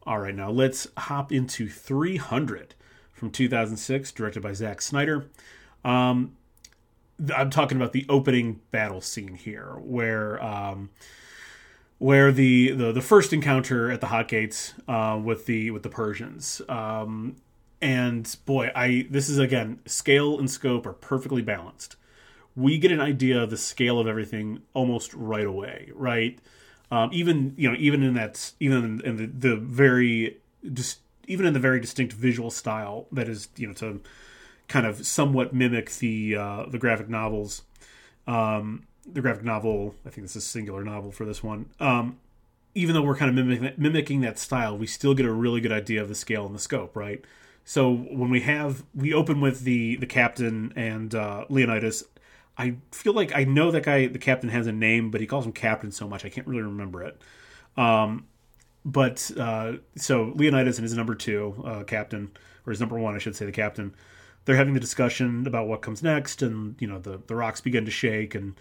A: All right, now let's hop into 300 from 2006, directed by Zack Snyder. Um, I'm talking about the opening battle scene here, where um, where the, the the first encounter at the Hot Gates uh, with the with the Persians. Um, and boy i this is again scale and scope are perfectly balanced. We get an idea of the scale of everything almost right away right? Um, even you know even in that even in the, the very just even in the very distinct visual style that is you know to kind of somewhat mimic the uh, the graphic novels. Um, the graphic novel i think this is a singular novel for this one um, even though we're kind of mimicking, mimicking that style we still get a really good idea of the scale and the scope right so when we have we open with the the captain and uh, Leonidas, I feel like I know that guy. The captain has a name, but he calls him captain so much I can't really remember it. Um, but uh, so Leonidas and his number two uh, captain, or his number one, I should say, the captain. They're having the discussion about what comes next, and you know the the rocks begin to shake, and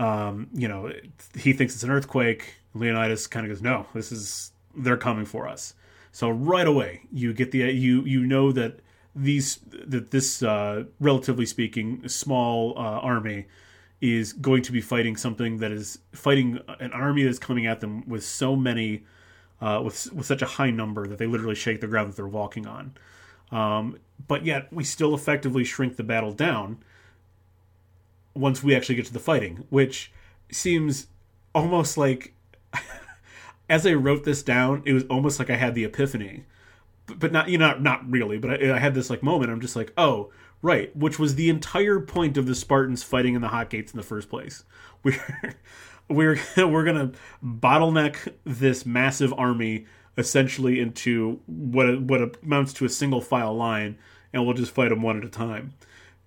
A: um, you know he thinks it's an earthquake. Leonidas kind of goes, "No, this is they're coming for us." So right away, you get the you you know that these that this uh, relatively speaking small uh, army is going to be fighting something that is fighting an army that's coming at them with so many uh, with with such a high number that they literally shake the ground that they're walking on. Um, but yet we still effectively shrink the battle down once we actually get to the fighting, which seems almost like as I wrote this down, it was almost like I had the epiphany, but, but not you know not really. But I, I, had this like moment. I'm just like, oh right, which was the entire point of the Spartans fighting in the hot gates in the first place. We're we're we're gonna bottleneck this massive army essentially into what what amounts to a single file line, and we'll just fight them one at a time.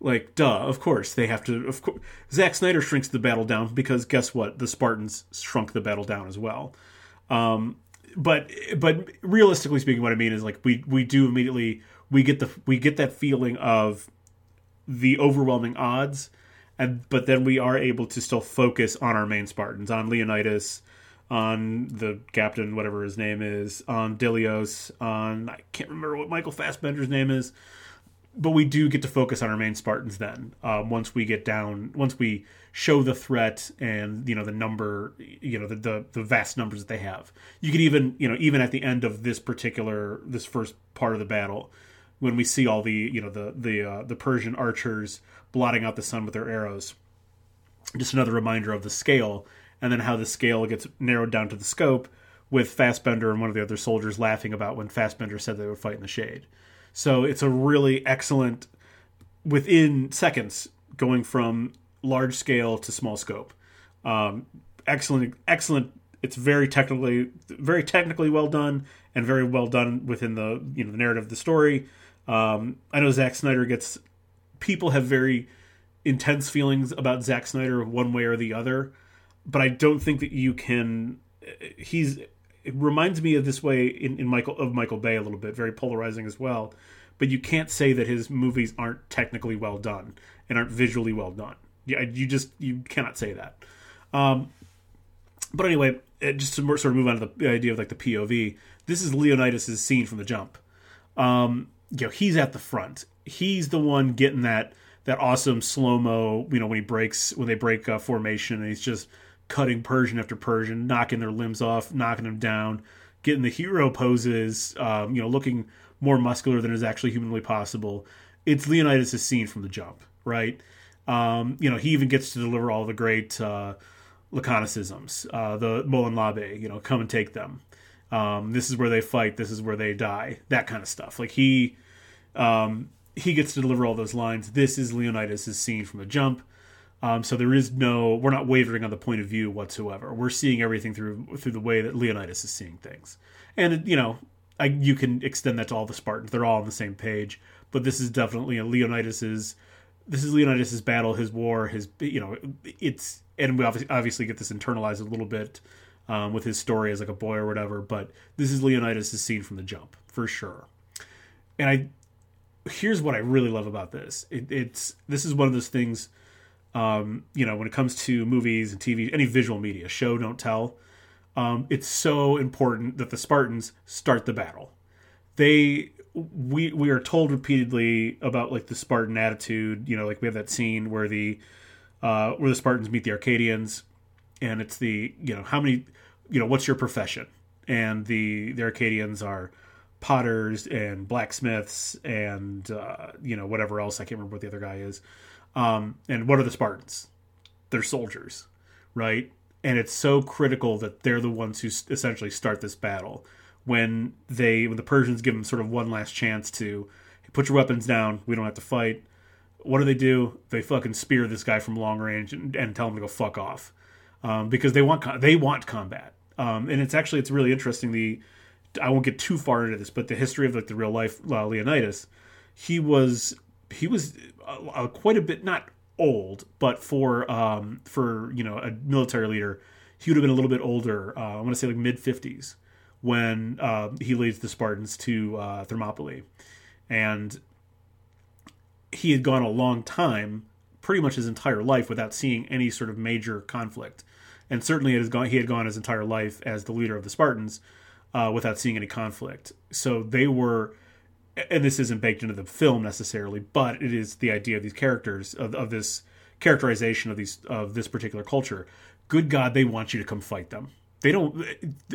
A: Like, duh, of course they have to. Of course, Zack Snyder shrinks the battle down because guess what? The Spartans shrunk the battle down as well. Um, but but realistically speaking, what I mean is like we we do immediately we get the we get that feeling of the overwhelming odds, and but then we are able to still focus on our main Spartans, on Leonidas, on the captain, whatever his name is, on Dilios, on I can't remember what Michael Fassbender's name is, but we do get to focus on our main Spartans then. Um, once we get down, once we show the threat and you know the number, you know the, the the vast numbers that they have. You could even you know even at the end of this particular this first part of the battle, when we see all the you know the the uh, the Persian archers blotting out the sun with their arrows, just another reminder of the scale and then how the scale gets narrowed down to the scope with Fassbender and one of the other soldiers laughing about when Fassbender said they would fight in the shade. So it's a really excellent within seconds going from large scale to small scope. Um, excellent, excellent. It's very technically, very technically well done, and very well done within the you know the narrative of the story. Um, I know Zack Snyder gets people have very intense feelings about Zack Snyder one way or the other, but I don't think that you can. He's it reminds me of this way in, in Michael of Michael Bay a little bit, very polarizing as well. But you can't say that his movies aren't technically well done and aren't visually well done. Yeah, you just you cannot say that. Um, but anyway, just to sort of move on to the idea of like the POV. This is Leonidas' scene from the jump. Um, you know, he's at the front. He's the one getting that that awesome slow mo. You know, when he breaks when they break uh, formation, and he's just cutting Persian after Persian, knocking their limbs off, knocking them down, getting the hero poses, um, you know, looking more muscular than is actually humanly possible. It's Leonidas' scene from the jump, right? Um, you know, he even gets to deliver all the great uh, laconicisms, uh, the Molon Labe, you know, come and take them. Um, this is where they fight. This is where they die. That kind of stuff. Like he, um, he gets to deliver all those lines. This is Leonidas' scene from the jump. Um, so there is no, we're not wavering on the point of view whatsoever. We're seeing everything through through the way that Leonidas is seeing things, and you know, I, you can extend that to all the Spartans. They're all on the same page, but this is definitely a Leonidas's. This is Leonidas's battle, his war, his you know, it's and we obviously get this internalized a little bit um, with his story as like a boy or whatever. But this is Leonidas's scene from the jump for sure, and I here's what I really love about this. It, it's this is one of those things um, you know, when it comes to movies and TV, any visual media, show don't tell. Um, it's so important that the Spartans start the battle. They we we are told repeatedly about like the Spartan attitude. You know, like we have that scene where the uh, where the Spartans meet the Arcadians, and it's the you know how many you know what's your profession, and the the Arcadians are potters and blacksmiths and uh, you know whatever else I can't remember what the other guy is. Um, and what are the Spartans? They're soldiers, right? And it's so critical that they're the ones who essentially start this battle. When they, when the Persians give them sort of one last chance to put your weapons down, we don't have to fight. What do they do? They fucking spear this guy from long range and, and tell him to go fuck off, um, because they want they want combat. Um, and it's actually it's really interesting. The I won't get too far into this, but the history of like the real life uh, Leonidas, he was he was uh, quite a bit not old, but for um, for you know a military leader, he would have been a little bit older. Uh, I want to say like mid fifties when uh, he leads the Spartans to uh, Thermopylae, and he had gone a long time, pretty much his entire life, without seeing any sort of major conflict, and certainly it has gone. He had gone his entire life as the leader of the Spartans uh, without seeing any conflict. So they were and this isn't baked into the film necessarily, but it is the idea of these characters of, of this characterization of these of this particular culture. Good God, they want you to come fight them. They don't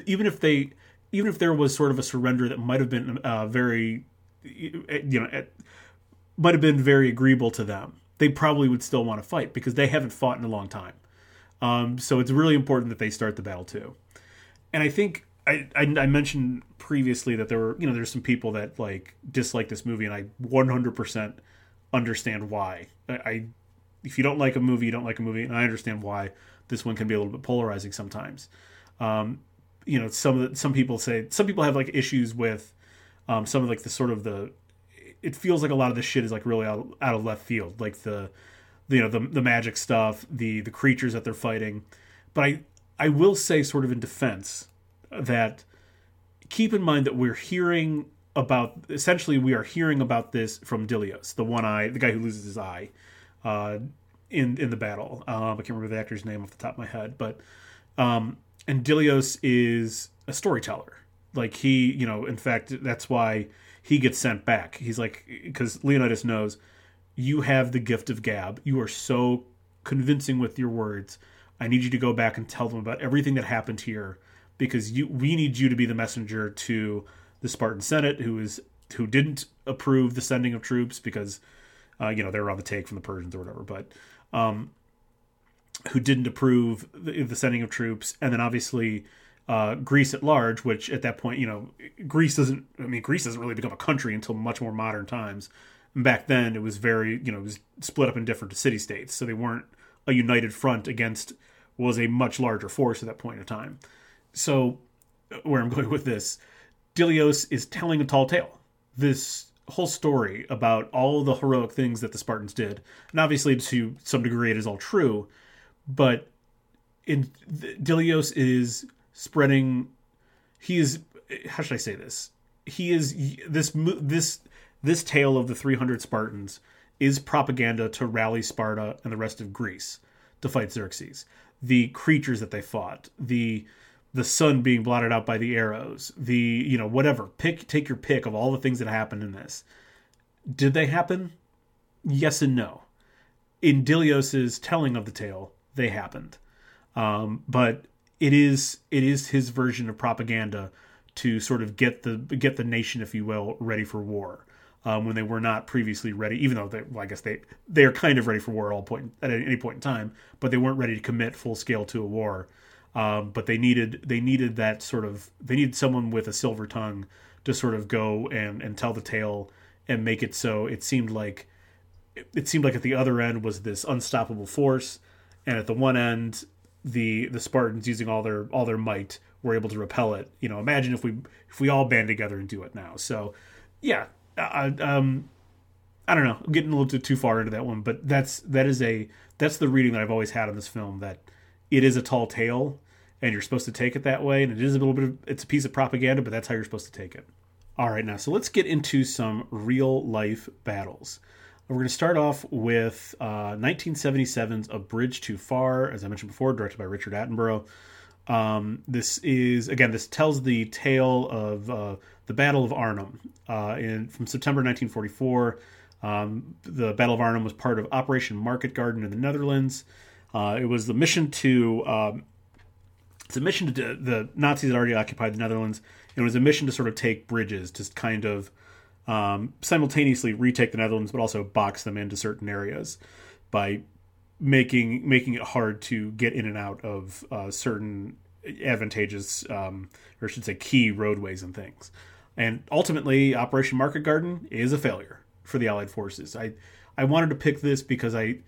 A: even if they even if there was sort of a surrender that might have been uh, very you know might have been very agreeable to them. They probably would still want to fight because they haven't fought in a long time. Um, so it's really important that they start the battle too. And I think I, I, I mentioned previously that there were you know there's some people that like dislike this movie and I 100% understand why. I, I if you don't like a movie, you don't like a movie, and I understand why this one can be a little bit polarizing sometimes. Um, you know, some of the, some people say some people have like issues with um, some of like the sort of the. It feels like a lot of this shit is like really out, out of left field, like the, you know the the magic stuff, the the creatures that they're fighting. But I I will say, sort of in defense, that keep in mind that we're hearing about essentially we are hearing about this from Dilios, the one eye, the guy who loses his eye, uh, in in the battle. Um, I can't remember the actor's name off the top of my head, but um, and Dilios is a storyteller. Like he, you know, in fact, that's why he gets sent back. He's like because Leonidas knows you have the gift of gab. You are so convincing with your words. I need you to go back and tell them about everything that happened here because you we need you to be the messenger to the Spartan Senate, who is who didn't approve the sending of troops because uh, you know they were on the take from the Persians or whatever, but um, who didn't approve the, the, sending of troops, and then obviously uh, Greece at large, which at that point you know Greece doesn't. I mean, Greece doesn't really become a country until much more modern times. Back then, it was very you know it was split up in different city states, so they weren't a united front against was a much larger force at that point in time so where I'm going with this, Dilios is telling a tall tale. This whole story about all the heroic things that the Spartans did, and obviously to some degree it is all true, but in Dilios is spreading. He is how should I say this? He is this this this tale of the 300 Spartans is propaganda to rally Sparta and the rest of Greece to fight Xerxes. The creatures that they fought, the the sun being blotted out by the arrows, the you know whatever. Pick take your pick of all the things that happened in this. Did they happen? Yes and no. In Dilios's telling of the tale, they happened, um, but it is it is his version of propaganda to sort of get the get the nation, if you will, ready for war. Um, when they were not previously ready, even though they, well, I guess they they are kind of ready for war at all point at any point in time, but they weren't ready to commit full scale to a war um, but they needed they needed that sort of they needed someone with a silver tongue to sort of go and and tell the tale and make it so it seemed like it, seemed like at the other end was this unstoppable force, and at the one end, the the Spartans using all their all their might were able to repel it. You know, imagine if we if we all band together and do it now. So, yeah, I, um, I don't know. I'm getting a little too, too far into that one, but that's that is a that's the reading that I've always had on this film that it is a tall tale and you're supposed to take it that way and it is a little bit of it's a piece of propaganda, but that's how you're supposed to take it. All right, now so let's get into some real life battles. We're going to start off with uh, 1977's A Bridge Too Far, as I mentioned before, directed by Richard Attenborough. Um, this is again, this tells the tale of uh, the Battle of Arnhem uh, in from September 1944. Um, the Battle of Arnhem was part of Operation Market Garden in the Netherlands. Uh, it was the mission to um, it's a mission to the Nazis had already occupied the Netherlands. And it was a mission to sort of take bridges, just kind of um, simultaneously retake the Netherlands, but also box them into certain areas by making making it hard to get in and out of uh, certain advantageous, um, or I should say, key roadways and things. And ultimately, Operation Market Garden is a failure for the Allied forces. I I wanted to pick this because I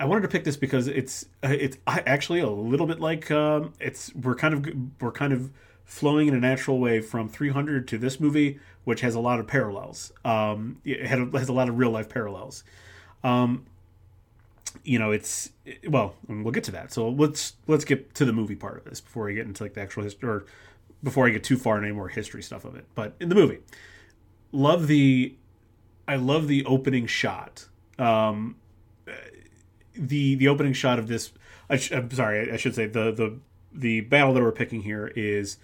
A: I wanted to pick this because it's uh, it's actually a little bit like um, it's we're kind of we're kind of flowing in a natural way from 300 to this movie, which has a lot of parallels. Um, it has a lot of real life parallels. Um, you know, it's well, we'll get to that. So let's let's get to the movie part of this before I get into like the actual history, or before I get too far in any more history stuff of it. But in the movie, love the I love the opening shot. Um, the the opening shot of this. I am sorry, I, I, should say the the the battle that we're picking here is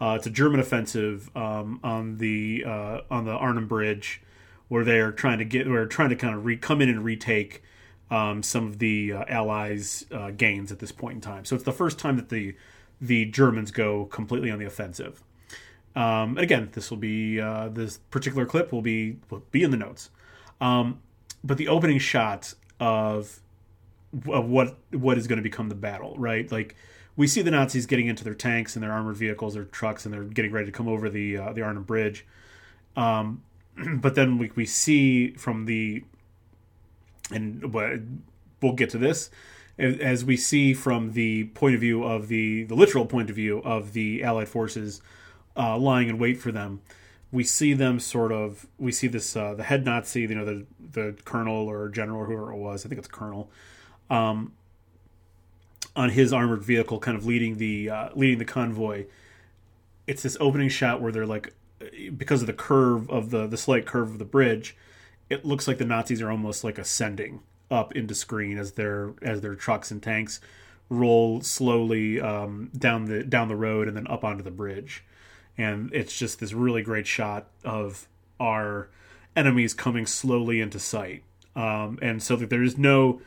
A: uh, it's a German offensive um, on the uh, on the Arnhem Bridge, where they're trying to get, where trying to kind of re, come in and retake um, some of the uh, Allies' uh, gains at this point in time. So it's the first time that the the Germans go completely on the offensive. Um, again, this will be uh, this particular clip will be will be in the notes. Um, but the opening shot of, of what what is going to become the battle, right? Like we see the Nazis getting into their tanks and their armored vehicles, their trucks, and they're getting ready to come over the uh, the Arnhem Bridge. Um, but then we, we see from the and we'll get to this as we see from the point of view of the the literal point of view of the Allied forces uh, lying in wait for them. We see them sort of. We see this uh, the head Nazi, you know, the the colonel or general whoever it was. I think it's colonel. Um, on his armored vehicle, kind of leading the uh, leading the convoy. It's this opening shot where they're like, because of the curve of the the slight curve of the bridge, it looks like the Nazis are almost like ascending up into screen as their as their trucks and tanks roll slowly um, down the down the road and then up onto the bridge and it's just this really great shot of our enemies coming slowly into sight. Um, and so that there is no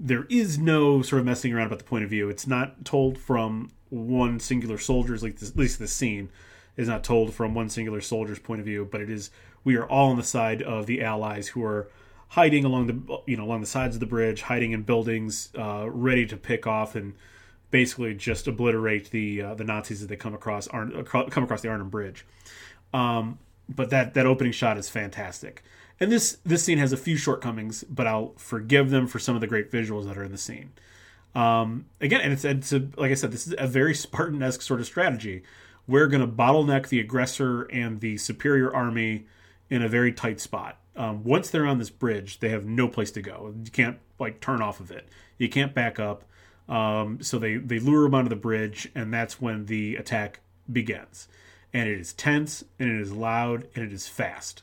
A: there is no sort of messing around about the point of view. It's not told from one singular soldier's, like this, at least the scene is not told from one singular soldier's point of view, but it is we are all on the side of the Allies who are hiding along the you know along the sides of the bridge, hiding in buildings, uh, ready to pick off and basically just obliterate the uh, the Nazis as they come across Arn- come across the Arnhem Bridge. Um, but that that opening shot is fantastic. And this this scene has a few shortcomings, but I'll forgive them for some of the great visuals that are in the scene. Um, again, and it's, it's a, like I said, this is a very Spartan esque sort of strategy. We're going to bottleneck the aggressor and the superior army in a very tight spot. Um, once they're on this bridge, they have no place to go. You can't like turn off of it. You can't back up. Um, so they, they lure him onto the bridge, and that's when the attack begins. And it is tense, and it is loud, and it is fast.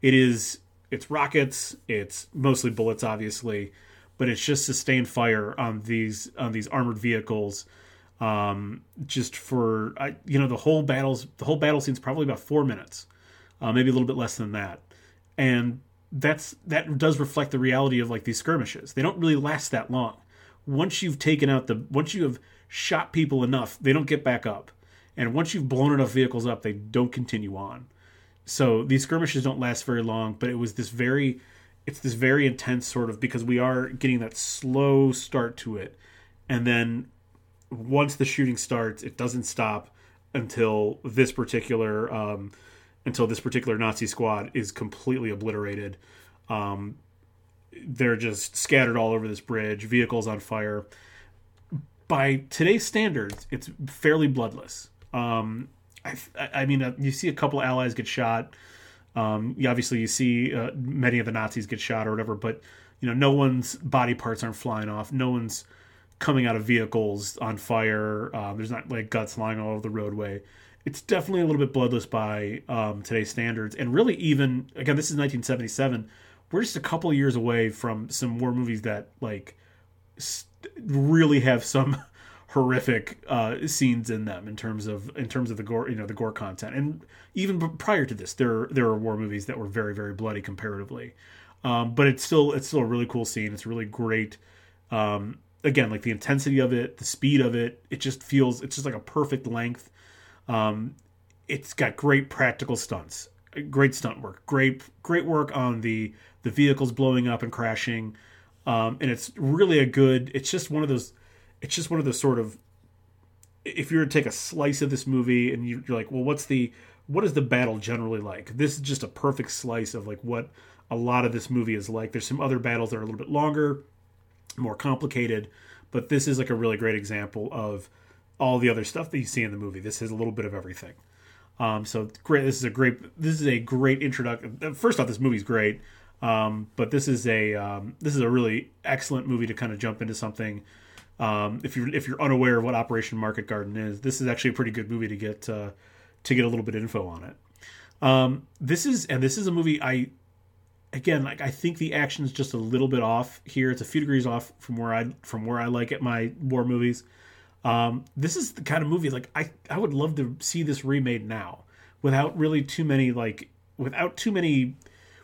A: It is it's rockets, it's mostly bullets, obviously, but it's just sustained fire on these on these armored vehicles. Um, just for I, you know the whole battles, the whole battle scene's probably about four minutes, uh, maybe a little bit less than that, and that's that does reflect the reality of like these skirmishes. They don't really last that long once you've taken out the once you have shot people enough, they don't get back up. And once you've blown enough vehicles up, they don't continue on. So these skirmishes don't last very long, but it was this very it's this very intense sort of because we are getting that slow start to it. And then once the shooting starts, it doesn't stop until this particular um, until this particular Nazi squad is completely obliterated. Um, they're just scattered all over this bridge, vehicles on fire. By today's standards, it's fairly bloodless. Um, I, I mean, uh, you see a couple allies get shot. Um, you, obviously, you see uh, many of the Nazis get shot or whatever, but you know, no one's body parts aren't flying off. No one's coming out of vehicles on fire. Um, there's not like guts lying all over the roadway. It's definitely a little bit bloodless by um, today's standards, and really even again, this is 1977. We're just a couple years away from some war movies that like st- really have some horrific uh, scenes in them in terms of in terms of the gore, you know, the gore content. And even prior to this, there there are war movies that were very very bloody comparatively. Um, but it's still it's still a really cool scene. It's really great. Um, again, like the intensity of it, the speed of it, it just feels it's just like a perfect length. Um, it's got great practical stunts, great stunt work, great great work on the the vehicles blowing up and crashing, um, and it's really a good. It's just one of those. It's just one of those sort of. If you were to take a slice of this movie and you're like, well, what's the what is the battle generally like? This is just a perfect slice of like what a lot of this movie is like. There's some other battles that are a little bit longer, more complicated, but this is like a really great example of all the other stuff that you see in the movie. This has a little bit of everything. Um, so great. This is a great. This is a great introduction. First off, this movie's great. Um, but this is a um, this is a really excellent movie to kind of jump into something. Um, if you're if you're unaware of what Operation Market Garden is, this is actually a pretty good movie to get uh, to get a little bit of info on it. Um, this is and this is a movie I again like I think the action is just a little bit off here. It's a few degrees off from where I from where I like it my war movies. Um, this is the kind of movie like I I would love to see this remade now without really too many like without too many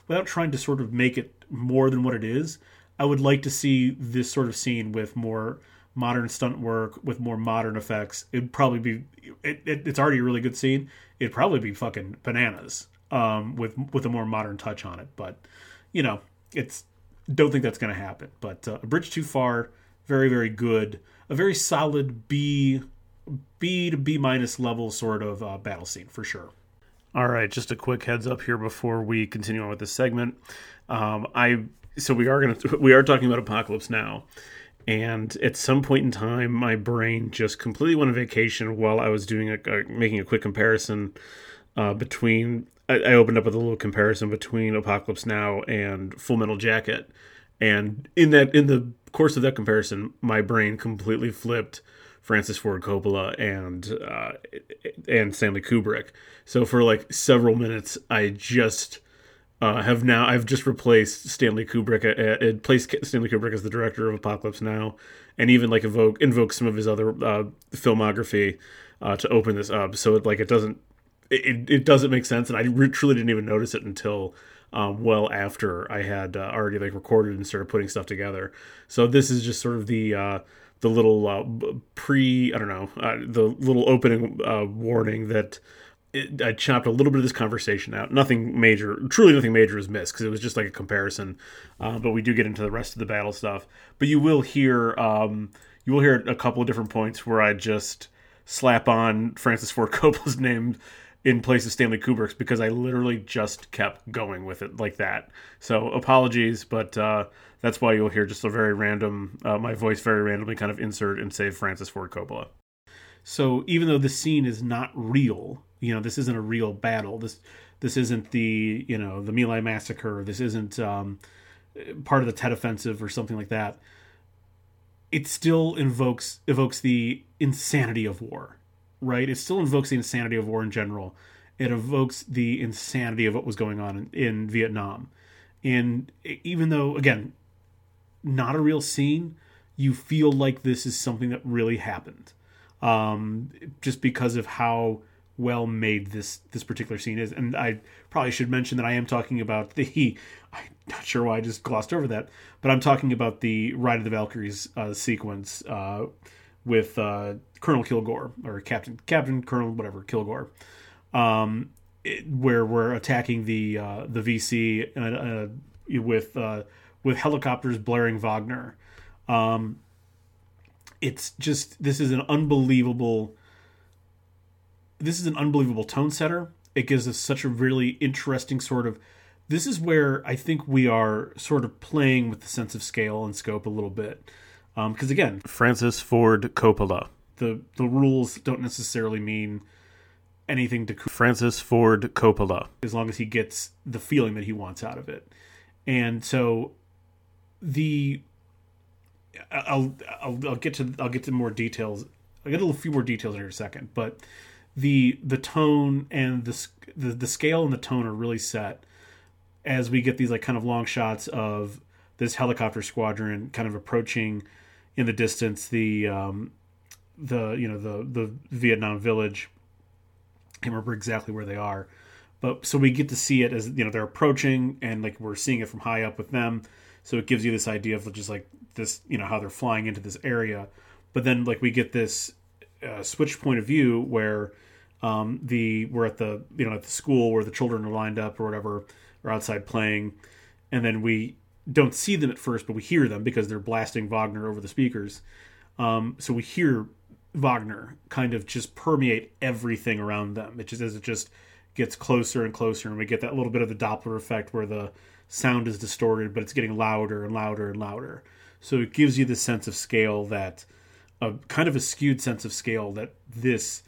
A: without trying to sort of make it more than what it is, I would like to see this sort of scene with more modern stunt work, with more modern effects. It'd probably be it, it, it's already a really good scene. It'd probably be fucking bananas um, with with a more modern touch on it. But you know, it's don't think that's going to happen. But uh, a bridge too far, very very good, a very solid B B to B minus level sort of uh, battle scene for sure. All right, just a quick heads up here before we continue on with this segment. Um, I so we are gonna we are talking about Apocalypse Now, and at some point in time, my brain just completely went on vacation while I was doing a, a making a quick comparison uh, between. I, I opened up with a little comparison between Apocalypse Now and Full Metal Jacket, and in that in the course of that comparison, my brain completely flipped Francis Ford Coppola and uh, and Stanley Kubrick. So for like several minutes, I just uh, have now I've just replaced Stanley Kubrick. Uh, uh placed Stanley Kubrick as the director of Apocalypse Now, and even like evoke invoke some of his other uh, filmography uh, to open this up. So it like it doesn't it, it doesn't make sense, and I re- truly didn't even notice it until. Um, well after I had already like recorded and started putting stuff together, so this is just sort of the the little pre I don't know the little opening warning that it, I chopped a little bit of this conversation out. Nothing major, truly nothing major was missed because it was just like a comparison. Uh, but we do get into the rest of the battle stuff. But you will hear um, you will hear a couple of different points where I just slap on Francis Ford Coppola's name in place of Stanley Kubrick's because I literally just kept going with it like that. So apologies, but uh, that's why you'll hear just a very random, uh, my voice very randomly kind of insert and say Francis Ford Coppola. So even though the scene is not real, you know, this isn't a real battle. This this isn't the you know the My Lai massacre. This isn't um, part of the Tet Offensive or something like that. It still invokes evokes the insanity of war, right? It still invokes the insanity of war in general. It evokes the insanity of what was going on in, in Vietnam. And even though, again, not a real scene, you feel like this is something that really happened. Um, just because of how well made this this particular scene is. And I probably should mention that I am talking about the I'm not sure why I just glossed over that, but I'm talking about the Ride of the Valkyries uh, sequence uh, with uh, Colonel Kilgore or Captain Captain Colonel whatever Kilgore, um, it, where we're attacking the uh, the VC uh, with with helicopters blaring Wagner. Um, it's just this is an unbelievable. This is an unbelievable tone setter. It gives us such a really interesting sort of this is where I think we are sort of playing with the sense of scale and scope a little bit. Because um, again,
B: Francis Ford Coppola.
A: The the rules don't necessarily mean anything to
B: Francis Ford Coppola,
A: as long as he gets the feeling that he wants out of it. And so the I'll, I'll I'll get to I'll get to more details. I'll get a few more details in a second, but the the tone and the the, the scale and the tone are really set as we get these like kind of long shots of this helicopter squadron kind of approaching in the distance the um, the you know the the Vietnam village. I can't remember exactly where they are, but so we get to see it as you know they're approaching and like we're seeing it from high up with them. So it gives you this idea of just like this you know how they're flying into this area, but then like we get this uh, switch point of view where um, the we're at the you know at the school where the children are lined up or whatever or outside playing, and then we don't see them at first, but we hear them because they're blasting Wagner over the speakers. Um, so we hear Wagner kind of just permeate everything around them. It just as it just gets closer and closer, and we get that little bit of the Doppler effect where the sound is distorted, but it's getting louder and louder and louder. So it gives you the sense of scale that a kind of a skewed sense of scale that this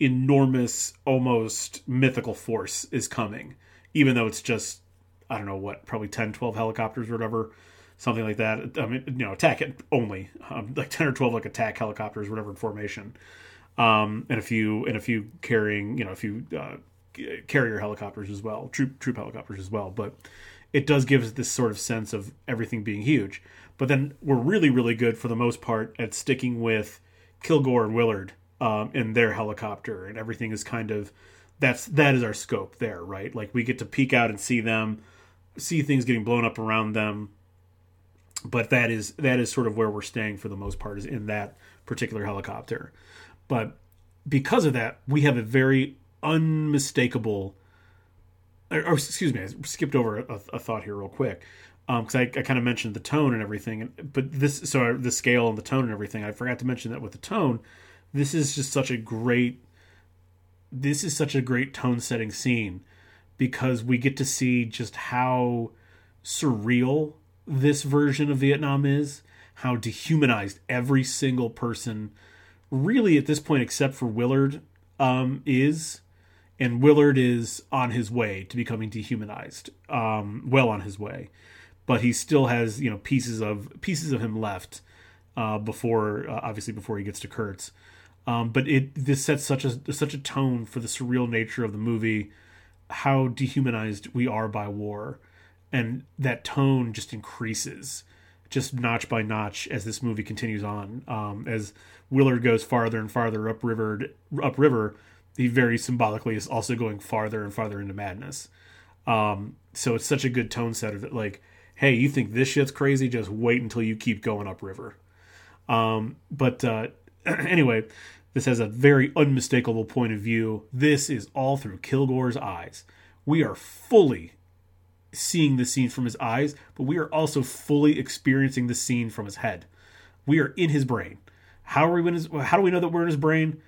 A: enormous, almost mythical force is coming, even though it's just I don't know what, probably 10, 12 helicopters or whatever, something like that. I mean, you know, attack it only, um, like 10 or 12 like attack helicopters, whatever in formation, um, and a few and a few carrying, you know, a few uh, carrier helicopters as well, troop troop helicopters as well. But it does give us this sort of sense of everything being huge. But then we're really, really good for the most part at sticking with Kilgore and Willard um, in their helicopter, and everything is kind of that's that is our scope there, right? Like we get to peek out and see them see things getting blown up around them but that is that is sort of where we're staying for the most part is in that particular helicopter but because of that we have a very unmistakable or, or excuse me i skipped over a, a thought here real quick because um, I, I kind of mentioned the tone and everything but this so the scale and the tone and everything i forgot to mention that with the tone this is just such a great this is such a great tone setting scene because we get to see just how surreal this version of Vietnam is, how dehumanized every single person, really at this point, except for Willard, um, is. And Willard is on his way to becoming dehumanized, um, well on his way, but he still has you know pieces of pieces of him left uh, before uh, obviously before he gets to Kurtz. Um, but it this sets such a such a tone for the surreal nature of the movie how dehumanized we are by war and that tone just increases just notch by notch as this movie continues on um, as willard goes farther and farther upriver upriver he very symbolically is also going farther and farther into madness um, so it's such a good tone setter that like hey you think this shit's crazy just wait until you keep going upriver um, but uh, anyway this has a very unmistakable point of view. This is all through Kilgore's eyes. We are fully seeing the scene from his eyes, but we are also fully experiencing the scene from his head. We are in his brain. How are we in his, how do we know that we're in his brain?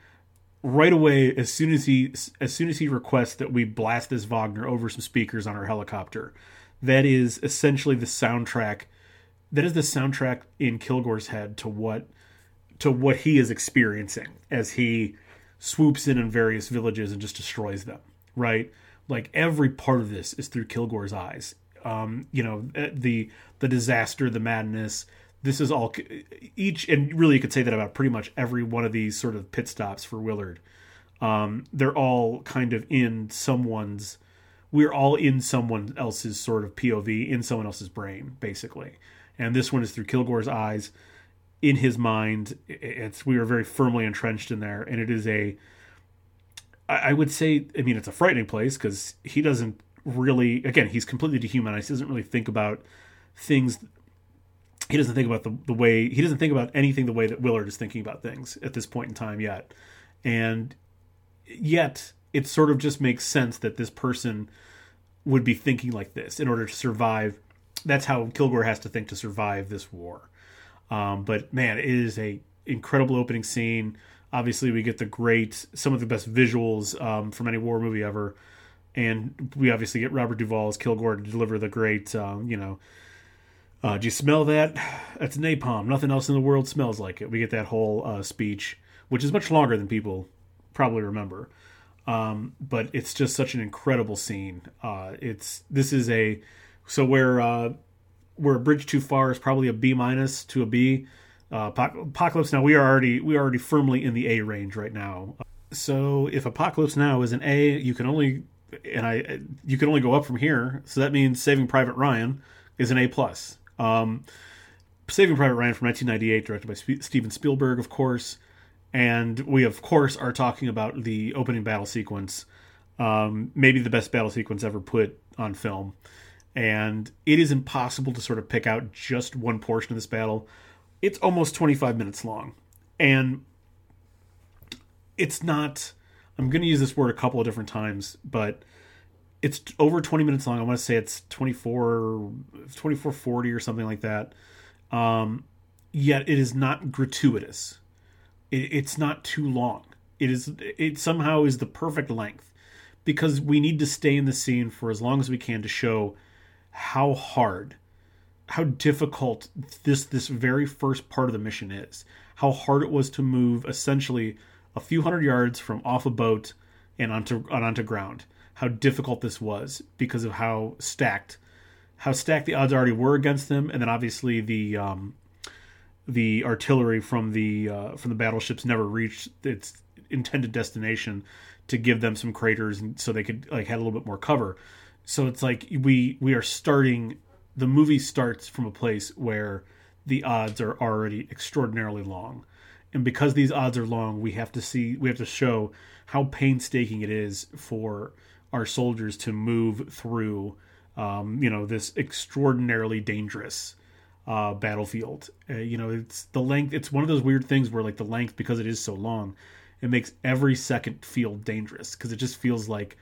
A: Right away, as soon as he as soon as he requests that we blast this Wagner over some speakers on our helicopter, that is essentially the soundtrack. That is the soundtrack in Kilgore's head to what to what he is experiencing as he swoops in in various villages and just destroys them. Right, like every part of this is through Kilgore's eyes. Um, you know eh, the the disaster, the madness. This is all each, and really you could say that about pretty much every one of these sort of pit stops for Willard. Um, they're all kind of in someone's. We're all in someone else's sort of POV, in someone else's brain, basically. And this one is through Kilgore's eyes in his mind. It's we are very firmly entrenched in there, and it is a. I would say, I mean, it's a frightening place because he doesn't really. Again, he's completely dehumanized. He doesn't really think about things. He doesn't think about the, the way he doesn't think about anything the way that Willard is thinking about things at this point in time yet, and yet it sort of just makes sense that this person would be thinking like this in order to survive. That's how Kilgore has to think to survive this war. Um, but man, it is a incredible opening scene. Obviously, we get the great, some of the best visuals um, from any war movie ever, and we obviously get Robert Duvall as Kilgore to deliver the great, um, you know, uh, do you smell that? That's napalm. Nothing else in the world smells like it. We get that whole uh, speech, which is much longer than people probably remember. Um, but it's just such an incredible scene. Uh, it's this is a so where uh, where a bridge too far is probably a B minus to a B. Uh, Apocalypse Now we are already we are already firmly in the A range right now. So if Apocalypse Now is an A, you can only and I you can only go up from here. So that means Saving Private Ryan is an A plus. Um, Saving Private Ryan from 1998, directed by Sp- Steven Spielberg, of course, and we of course are talking about the opening battle sequence, um, maybe the best battle sequence ever put on film, and it is impossible to sort of pick out just one portion of this battle. It's almost 25 minutes long, and it's not I'm going to use this word a couple of different times, but it's over 20 minutes long. I want to say it's 24 2440 or something like that. Um, yet it is not gratuitous. It, it's not too long. It is it somehow is the perfect length because we need to stay in the scene for as long as we can to show how hard how difficult this this very first part of the mission is. How hard it was to move essentially a few hundred yards from off a boat and onto and onto ground. How difficult this was because of how stacked how stacked the odds already were against them, and then obviously the um, the artillery from the uh, from the battleships never reached its intended destination to give them some craters, and so they could like had a little bit more cover. So it's like we we are starting. The movie starts from a place where the odds are already extraordinarily long and because these odds are long, we have to see we have to show how painstaking it is for our soldiers to move through, um, you know, this extraordinarily dangerous uh, battlefield. Uh, you know, it's the length. It's one of those weird things where like the length, because it is so long, it makes every second feel dangerous because it just feels like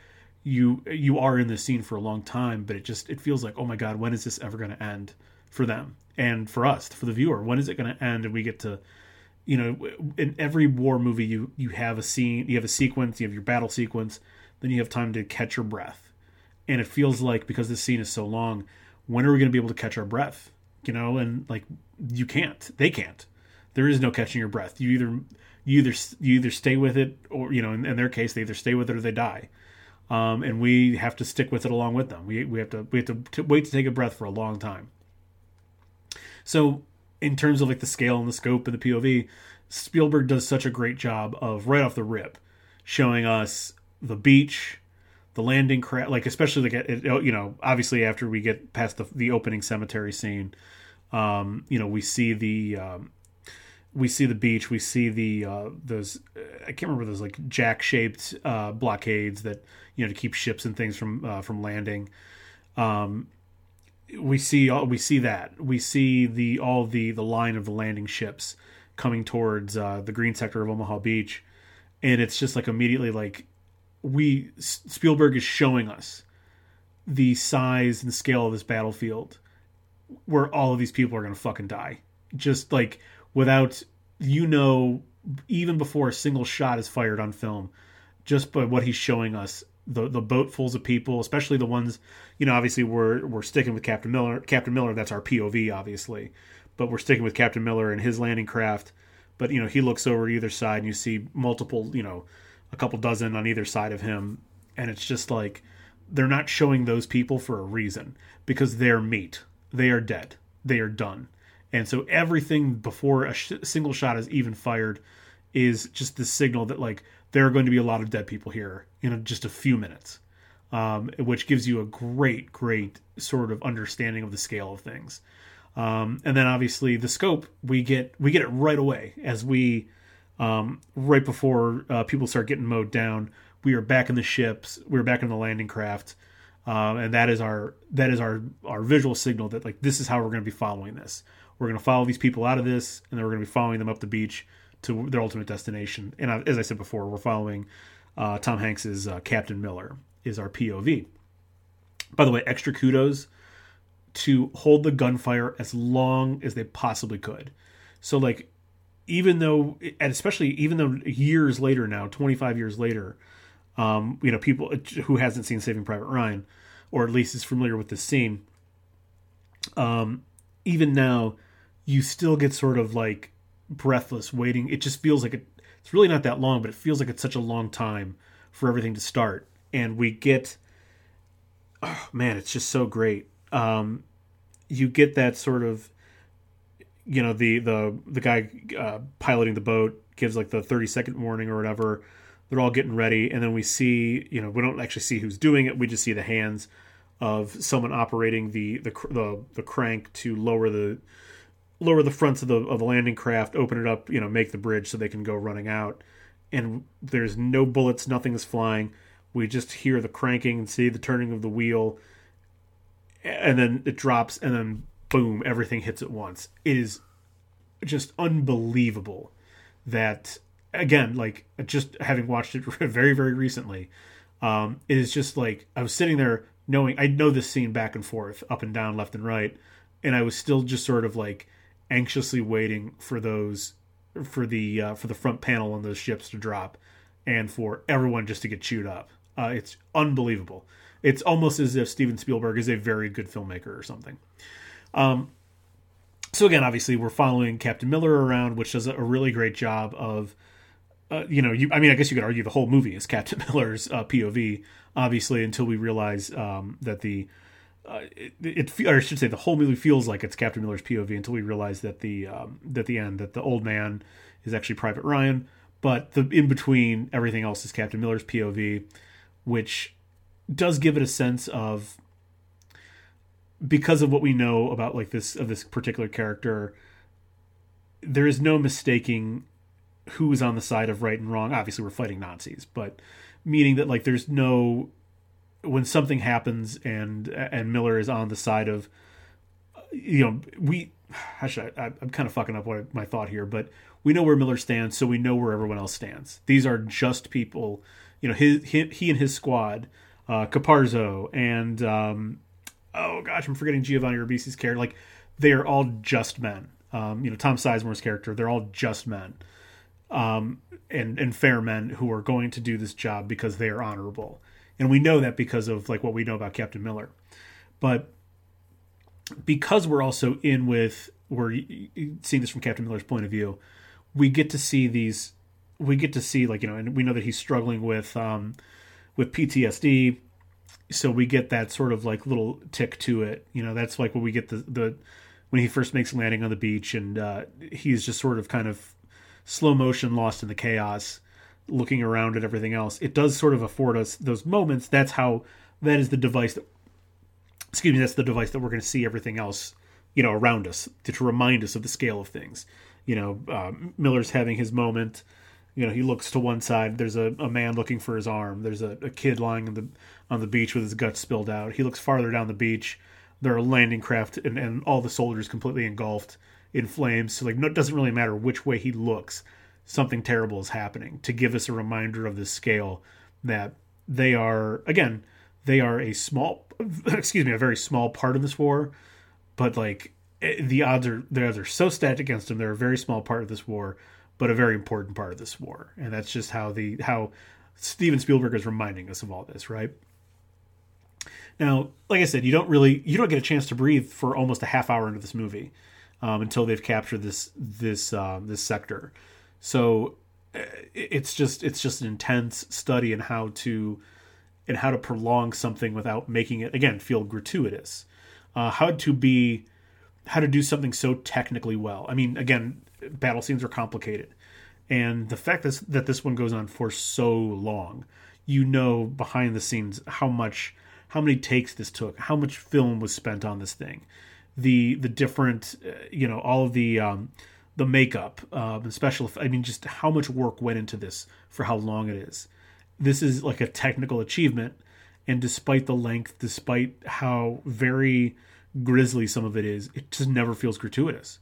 A: you you are in this scene for a long time, but it just it feels like oh my god, when is this ever going to end for them and for us, for the viewer? When is it going to end and we get to you know in every war movie you you have a scene you have a sequence you have your battle sequence then you have time to catch your breath. And it feels like because this scene is so long when are we going to be able to catch our breath? You know and like you can't. They can't. There is no catching your breath. You either you either you either stay with it or you know in, in their case they either stay with it or they die. Um, and we have to stick with it along with them. We, we have to we have to, to wait to take a breath for a long time. So in terms of like the scale and the scope and the POV, Spielberg does such a great job of right off the rip showing us the beach, the landing craft, like especially like you know obviously after we get past the the opening cemetery scene, um, you know we see the um, we see the beach, we see the uh, those I can't remember those like jack shaped uh, blockades that you know to keep ships and things from uh, from landing. Um, we see all we see that we see the all the the line of the landing ships coming towards uh, the green sector of Omaha Beach, and it's just like immediately like we Spielberg is showing us the size and scale of this battlefield where all of these people are going to fucking die just like without you know even before a single shot is fired on film just by what he's showing us the the boatfuls of people, especially the ones, you know, obviously we're we're sticking with Captain Miller. Captain Miller, that's our POV, obviously, but we're sticking with Captain Miller and his landing craft. But you know, he looks over either side, and you see multiple, you know, a couple dozen on either side of him, and it's just like they're not showing those people for a reason because they're meat. They are dead. They are done. And so everything before a sh- single shot is even fired is just the signal that like there are going to be a lot of dead people here in just a few minutes, um, which gives you a great, great sort of understanding of the scale of things. Um, and then obviously the scope we get we get it right away as we um, right before uh, people start getting mowed down. We are back in the ships. We're back in the landing craft, um, and that is our that is our our visual signal that like this is how we're going to be following this. We're going to follow these people out of this, and then we're going to be following them up the beach to their ultimate destination. And as I said before, we're following uh, Tom Hanks's uh, Captain Miller is our POV. By the way, extra kudos to hold the gunfire as long as they possibly could. So like even though and especially even though years later now, 25 years later, Um, you know, people who hasn't seen Saving Private Ryan, or at least is familiar with this scene. Um, even now, you still get sort of like breathless waiting. It just feels like it, it's really not that long, but it feels like it's such a long time for everything to start. And we get, oh man, it's just so great. Um, you get that sort of, you know, the the the guy uh, piloting the boat gives like the thirty second warning or whatever. They're all getting ready, and then we see, you know, we don't actually see who's doing it. We just see the hands of someone operating the the the, the crank to lower the lower the fronts of the of the landing craft, open it up, you know, make the bridge so they can go running out. And there's no bullets, nothing is flying. We just hear the cranking and see the turning of the wheel, and then it drops, and then boom, everything hits at once. It is just unbelievable that again, like just having watched it very very recently, um, it is just like I was sitting there knowing I know this scene back and forth, up and down, left and right, and I was still just sort of like anxiously waiting for those for the uh, for the front panel on those ships to drop and for everyone just to get chewed up. Uh, it's unbelievable. It's almost as if Steven Spielberg is a very good filmmaker or something. Um, so again, obviously, we're following Captain Miller around, which does a really great job of, uh, you know, you, I mean, I guess you could argue the whole movie is Captain Miller's uh, POV, obviously, until we realize um, that the uh, it, it, or I should say the whole movie feels like it's Captain Miller's POV until we realize that the um, that the end that the old man is actually Private Ryan, but the in between everything else is Captain Miller's POV, which does give it a sense of because of what we know about like this of this particular character. There is no mistaking who is on the side of right and wrong. Obviously, we're fighting Nazis, but meaning that like there's no when something happens and and Miller is on the side of you know we actually I, I'm kind of fucking up what my thought here, but we know where Miller stands, so we know where everyone else stands. These are just people, you know, his he, he and his squad, uh, Caparzo and um, oh gosh, I'm forgetting Giovanni Ribisi's character. Like they are all just men. Um, you know, Tom Sizemore's character, they're all just men. Um, and and fair men who are going to do this job because they are honorable and we know that because of like what we know about Captain Miller. But because we're also in with we're seeing this from Captain Miller's point of view, we get to see these. We get to see like you know, and we know that he's struggling with um, with PTSD. So we get that sort of like little tick to it. You know, that's like when we get the the when he first makes landing on the beach and uh, he's just sort of kind of slow motion lost in the chaos looking around at everything else, it does sort of afford us those moments. That's how that is the device that excuse me, that's the device that we're going to see everything else, you know, around us to, to remind us of the scale of things. You know, uh, Miller's having his moment. You know, he looks to one side. There's a, a man looking for his arm. There's a, a kid lying in the on the beach with his guts spilled out. He looks farther down the beach. There are landing craft and, and all the soldiers completely engulfed in flames. So like, no, it doesn't really matter which way he looks something terrible is happening to give us a reminder of the scale that they are again they are a small excuse me a very small part of this war but like eh, the odds are the odds are so stacked against them they're a very small part of this war but a very important part of this war and that's just how the how steven spielberg is reminding us of all this right now like i said you don't really you don't get a chance to breathe for almost a half hour into this movie um, until they've captured this this um, this sector so uh, it's just it's just an intense study in how to in how to prolong something without making it again feel gratuitous. Uh, how to be how to do something so technically well. I mean, again, battle scenes are complicated, and the fact that that this one goes on for so long, you know, behind the scenes how much how many takes this took, how much film was spent on this thing, the the different uh, you know all of the um, the makeup, um, the special. I mean, just how much work went into this for how long it is. This is like a technical achievement, and despite the length, despite how very grisly some of it is, it just never feels gratuitous.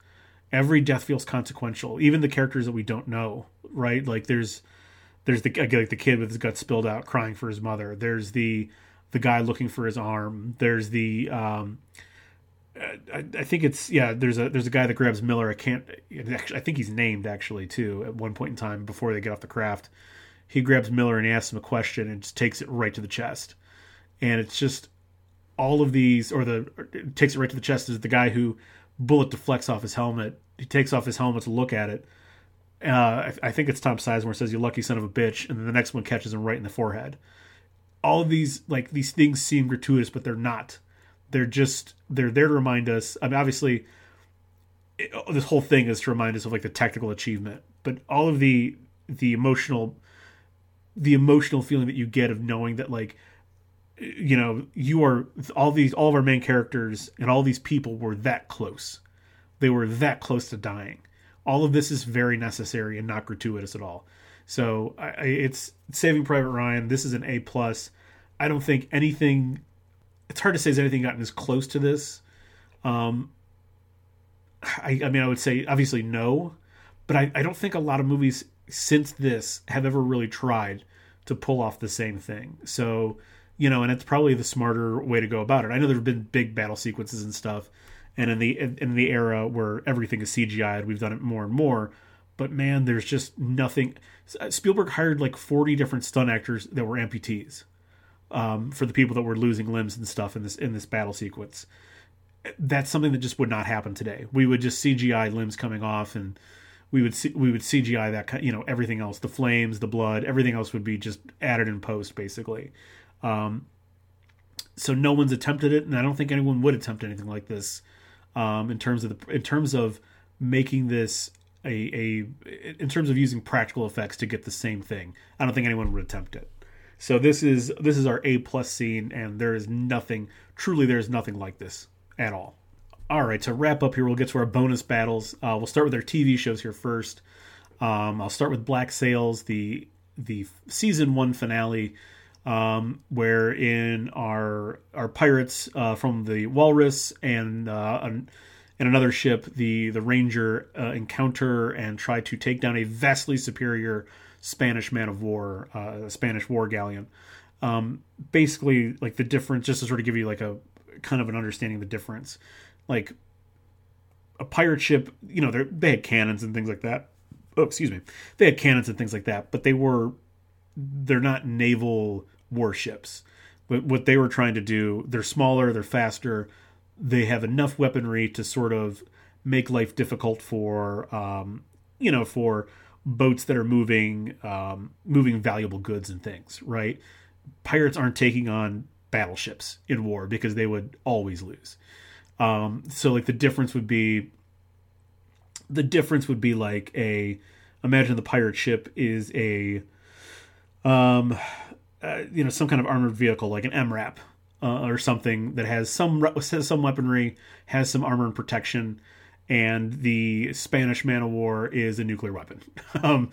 A: Every death feels consequential, even the characters that we don't know. Right? Like there's there's the like the kid with his guts spilled out crying for his mother. There's the the guy looking for his arm. There's the um, I, I, think it's yeah. There's a there's a guy that grabs Miller. I can't. Actually, I think he's named actually too. At one point in time, before they get off the craft, he grabs Miller and asks him a question and just takes it right to the chest. And it's just all of these, or the it takes it right to the chest is the guy who bullet deflects off his helmet. He takes off his helmet to look at it. Uh, I, I think it's Tom Sizemore says, "You lucky son of a bitch," and then the next one catches him right in the forehead. All of these, like these things, seem gratuitous, but they're not. They're just they're there to remind us. I mean, obviously, it, oh, this whole thing is to remind us of like the technical achievement, but all of the the emotional the emotional feeling that you get of knowing that like you know you are all these all of our main characters and all these people were that close they were that close to dying all of this is very necessary and not gratuitous at all so I, it's saving private ryan. This is an a plus. I don't think anything it's hard to say has anything gotten as close to this. Um i, I mean i would say obviously no but I, I don't think a lot of movies since this have ever really tried to pull off the same thing. So you know, and it's probably the smarter way to go about it. I know there've been big battle sequences and stuff, and in the in the era where everything is CGI, we've done it more and more. But man, there's just nothing. Spielberg hired like 40 different stunt actors that were amputees um, for the people that were losing limbs and stuff in this in this battle sequence. That's something that just would not happen today. We would just CGI limbs coming off and we would see, we would CGI that kind, you know everything else, the flames, the blood, everything else would be just added in post basically. Um, so no one's attempted it, and I don't think anyone would attempt anything like this. Um, in terms of the in terms of making this a a in terms of using practical effects to get the same thing, I don't think anyone would attempt it. So this is this is our A plus scene, and there is nothing truly there is nothing like this at all. All right, to wrap up here, we'll get to our bonus battles. Uh, we'll start with our TV shows here first. Um, I'll start with Black Sails, the the season one finale um, where in our our pirates uh, from the Walrus and uh, and another ship, the the Ranger, uh, encounter and try to take down a vastly superior Spanish man of war, uh, Spanish war galleon. Um, basically, like the difference, just to sort of give you like a kind of an understanding of the difference, like a pirate ship, you know, they had cannons and things like that. Oh, excuse me, they had cannons and things like that, but they were they're not naval warships. But what they were trying to do, they're smaller, they're faster, they have enough weaponry to sort of make life difficult for, um, you know, for boats that are moving, um, moving valuable goods and things. Right? Pirates aren't taking on battleships in war because they would always lose. Um, so like the difference would be, the difference would be like a, imagine the pirate ship is a, um, uh, you know some kind of armored vehicle like an MRAP uh, or something that has some has some weaponry, has some armor and protection, and the Spanish man of war is a nuclear weapon. um,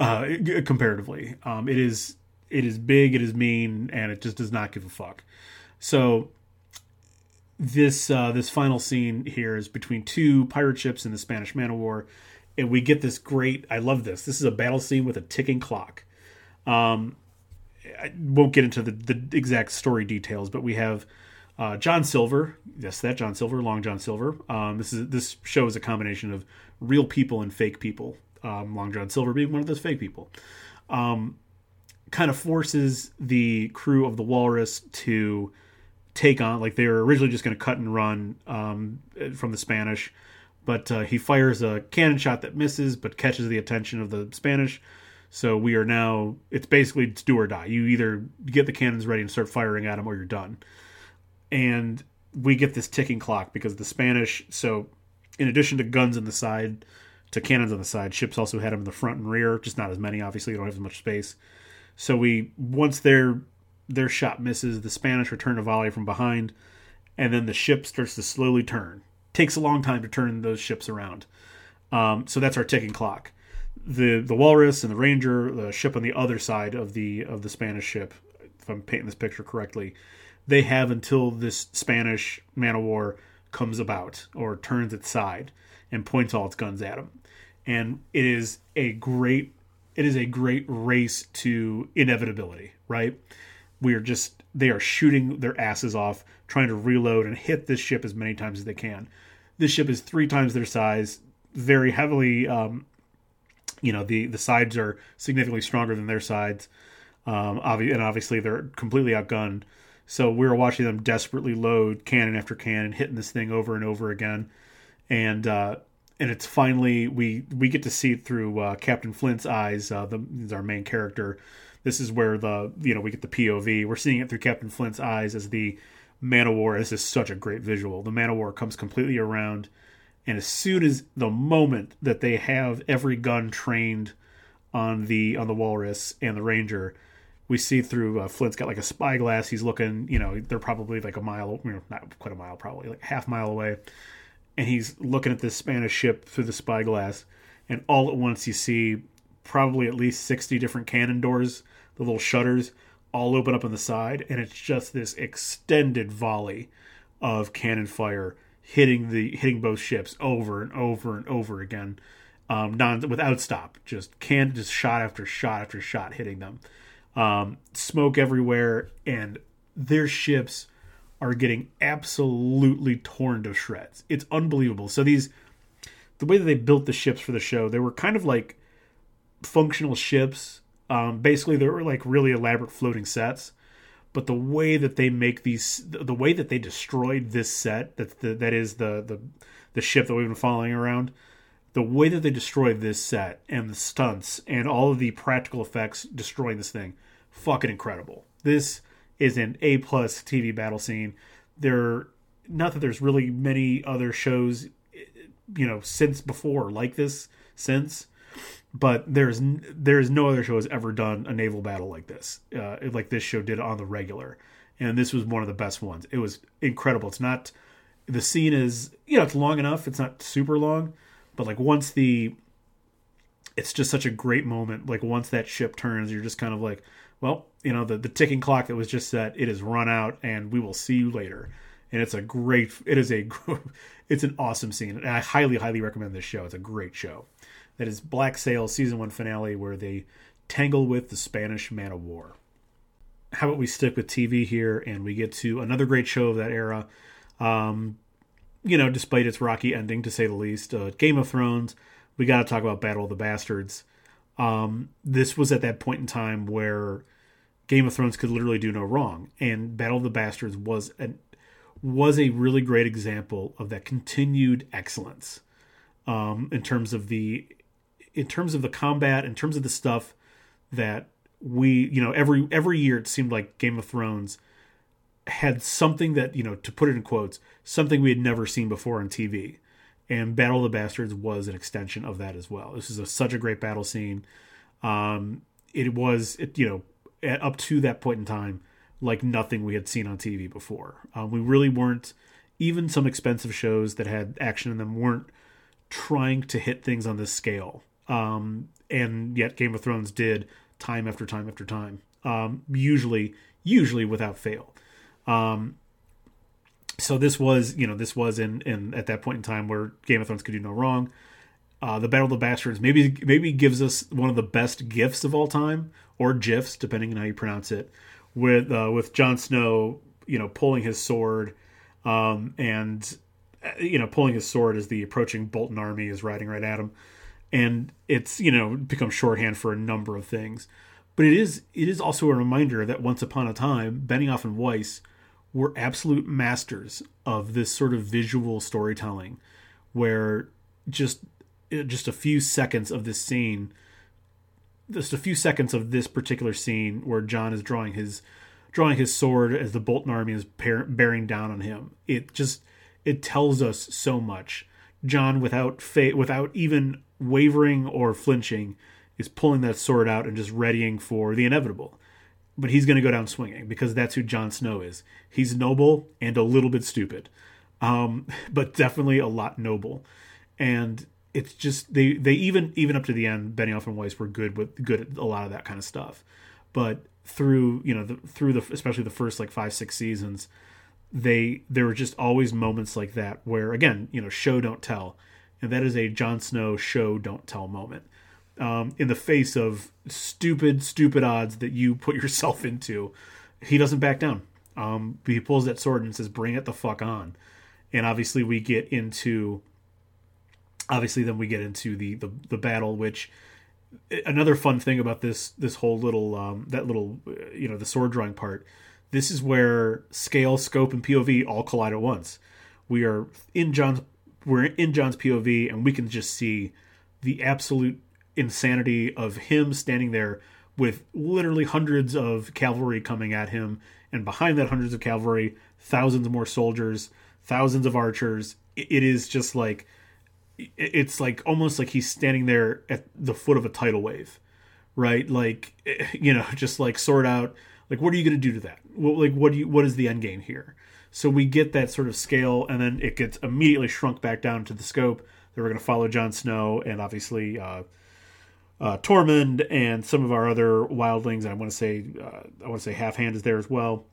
A: uh, comparatively, um, it is it is big, it is mean, and it just does not give a fuck. So this uh, this final scene here is between two pirate ships and the Spanish man of war, and we get this great. I love this. This is a battle scene with a ticking clock. Um, I won't get into the, the exact story details, but we have uh, John Silver. Yes, that John Silver, Long John Silver. Um, this is this show is a combination of real people and fake people. Um, Long John Silver being one of those fake people. Um, kind of forces the crew of the Walrus to take on like they were originally just going to cut and run um, from the Spanish, but uh, he fires a cannon shot that misses but catches the attention of the Spanish so we are now, it's basically it's do or die. You either get the cannons ready and start firing at them or you're done. And we get this ticking clock because the Spanish, so in addition to guns on the side, to cannons on the side, ships also had them in the front and rear, just not as many, obviously, you don't have as much space. So we, once their, their shot misses, the Spanish return a volley from behind, and then the ship starts to slowly turn. Takes a long time to turn those ships around. Um, so that's our ticking clock the the walrus and the ranger, the ship on the other side of the of the Spanish ship, if I'm painting this picture correctly, they have until this Spanish man of war comes about or turns its side and points all its guns at them. And it is a great it is a great race to inevitability, right? We are just they are shooting their asses off trying to reload and hit this ship as many times as they can. This ship is three times their size, very heavily um, you know the the sides are significantly stronger than their sides, um, obvi- and obviously they're completely outgunned. So we were watching them desperately load cannon after cannon, hitting this thing over and over again, and uh, and it's finally we we get to see through uh, Captain Flint's eyes. Uh, the is our main character. This is where the you know we get the POV. We're seeing it through Captain Flint's eyes as the man of war. This is such a great visual. The man of war comes completely around, and as soon as the moment that they have every gun trained on the on the walrus and the ranger, we see through uh, Flint's got like a spyglass. He's looking, you know, they're probably like a mile, you know, not quite a mile, probably like half mile away, and he's looking at this Spanish ship through the spyglass, and all at once you see probably at least sixty different cannon doors, the little shutters, all open up on the side, and it's just this extended volley of cannon fire hitting the hitting both ships over and over and over again, um, non without stop, just can just shot after shot after shot hitting them, um, smoke everywhere, and their ships are getting absolutely torn to shreds. It's unbelievable. So these, the way that they built the ships for the show, they were kind of like functional ships um, basically, they were like really elaborate floating sets, but the way that they make these, the way that they destroyed this set, that the, that is the the the ship that we've been following around, the way that they destroyed this set and the stunts and all of the practical effects destroying this thing, fucking incredible. This is an A plus TV battle scene. There, not that there's really many other shows, eh, you know, since before like this since but there's there's no other show has ever done a naval battle like this, uh, like this show did on the regular, and this was one of the best ones. It was incredible. It's not the scene is you know it's long enough. It's not super long, but like once the it's just such a great moment. Like once that ship turns, you're just kind of like, well, you know, the the ticking clock that was just set, it has run out, and we will see you later. And it's a great, it is a, it's an awesome scene, and I highly, highly recommend this show. It's a great show that is Black Sail season one finale where they tangle with the Spanish man of war. How about we stick with TV here and we get to another great show of that era? Um, you know, despite its rocky ending to say the least, uh, Game of Thrones. We got to talk about Battle of the Bastards. Um, this was at that point in time where Game of Thrones could literally do no wrong, and Battle of the Bastards was an was a really great example of that continued excellence um, in terms of the in terms of the combat, in terms of the stuff that we, you know, every every year it seemed like Game of Thrones had something that, you know, to put it in quotes, something we had never seen before on TV. And Battle of the Bastards was an extension of that as well. This is a, such a great battle scene. Um, it was, it, you know, at, up to that point in time, like nothing we had seen on TV before. Um, we really weren't, even some expensive shows that had action in them weren't trying to hit things on this scale um, and yet Game of Thrones did time after time after time, um, usually usually without fail. Um, so this was you know this was in in at that point in time where Game of Thrones could do no wrong. Uh, the Battle of the Bastards maybe maybe gives us one of the best gifs of all time, or gifs depending on how you pronounce it, with uh, with Jon Snow you know pulling his sword, um, and uh, you know pulling his sword as the approaching Bolton army is riding right at him and it's you know become shorthand for a number of things. But it is it is also a reminder that once upon a time benioff and weiss were absolute masters of this sort of visual storytelling where just just a few seconds of this scene just a few seconds of this particular scene where Jon is drawing his drawing his sword as the bolton army is bearing down on him. It just it tells us so much jon without fa- without even wavering or flinching, is pulling that sword out and just readying for the inevitable. But he's going to go down swinging because that's who Jon Snow is. He's noble and a little bit stupid, um, but definitely a lot noble. And it's just they they even even up to the end, Benioff and Weiss were good with good at a lot of that kind of stuff. But through you know the, through the especially the first like five six seasons, they there were just always moments like that where again you know show don't tell and that is a Jon Snow show don't tell moment. Um, in the face of stupid, stupid odds that you put yourself into, he doesn't back down. Um, he pulls that sword and says, "Bring it the fuck on." And obviously, we get into. Obviously, then we get into the the, the battle, which another fun thing about this this whole little um, that little uh, you know the sword drawing part this is where scale scope and pov all collide at once. We are in jon's we're in jon's pov and we can just see the absolute insanity of him standing there with literally hundreds of cavalry coming at him and behind that hundreds of cavalry thousands more soldiers thousands of archers. It is just like it's like almost like he's standing there at the foot of a tidal wave right? Like you know just like sort out like what are you going to do to that like what do you what is the end game here so we get that sort of scale and then it gets immediately shrunk back down to the scope that we're going to follow Jon Snow and obviously uh, uh, Tormund and some of our other wildlings. I want to say uh, I want to say Half Hand is there as well,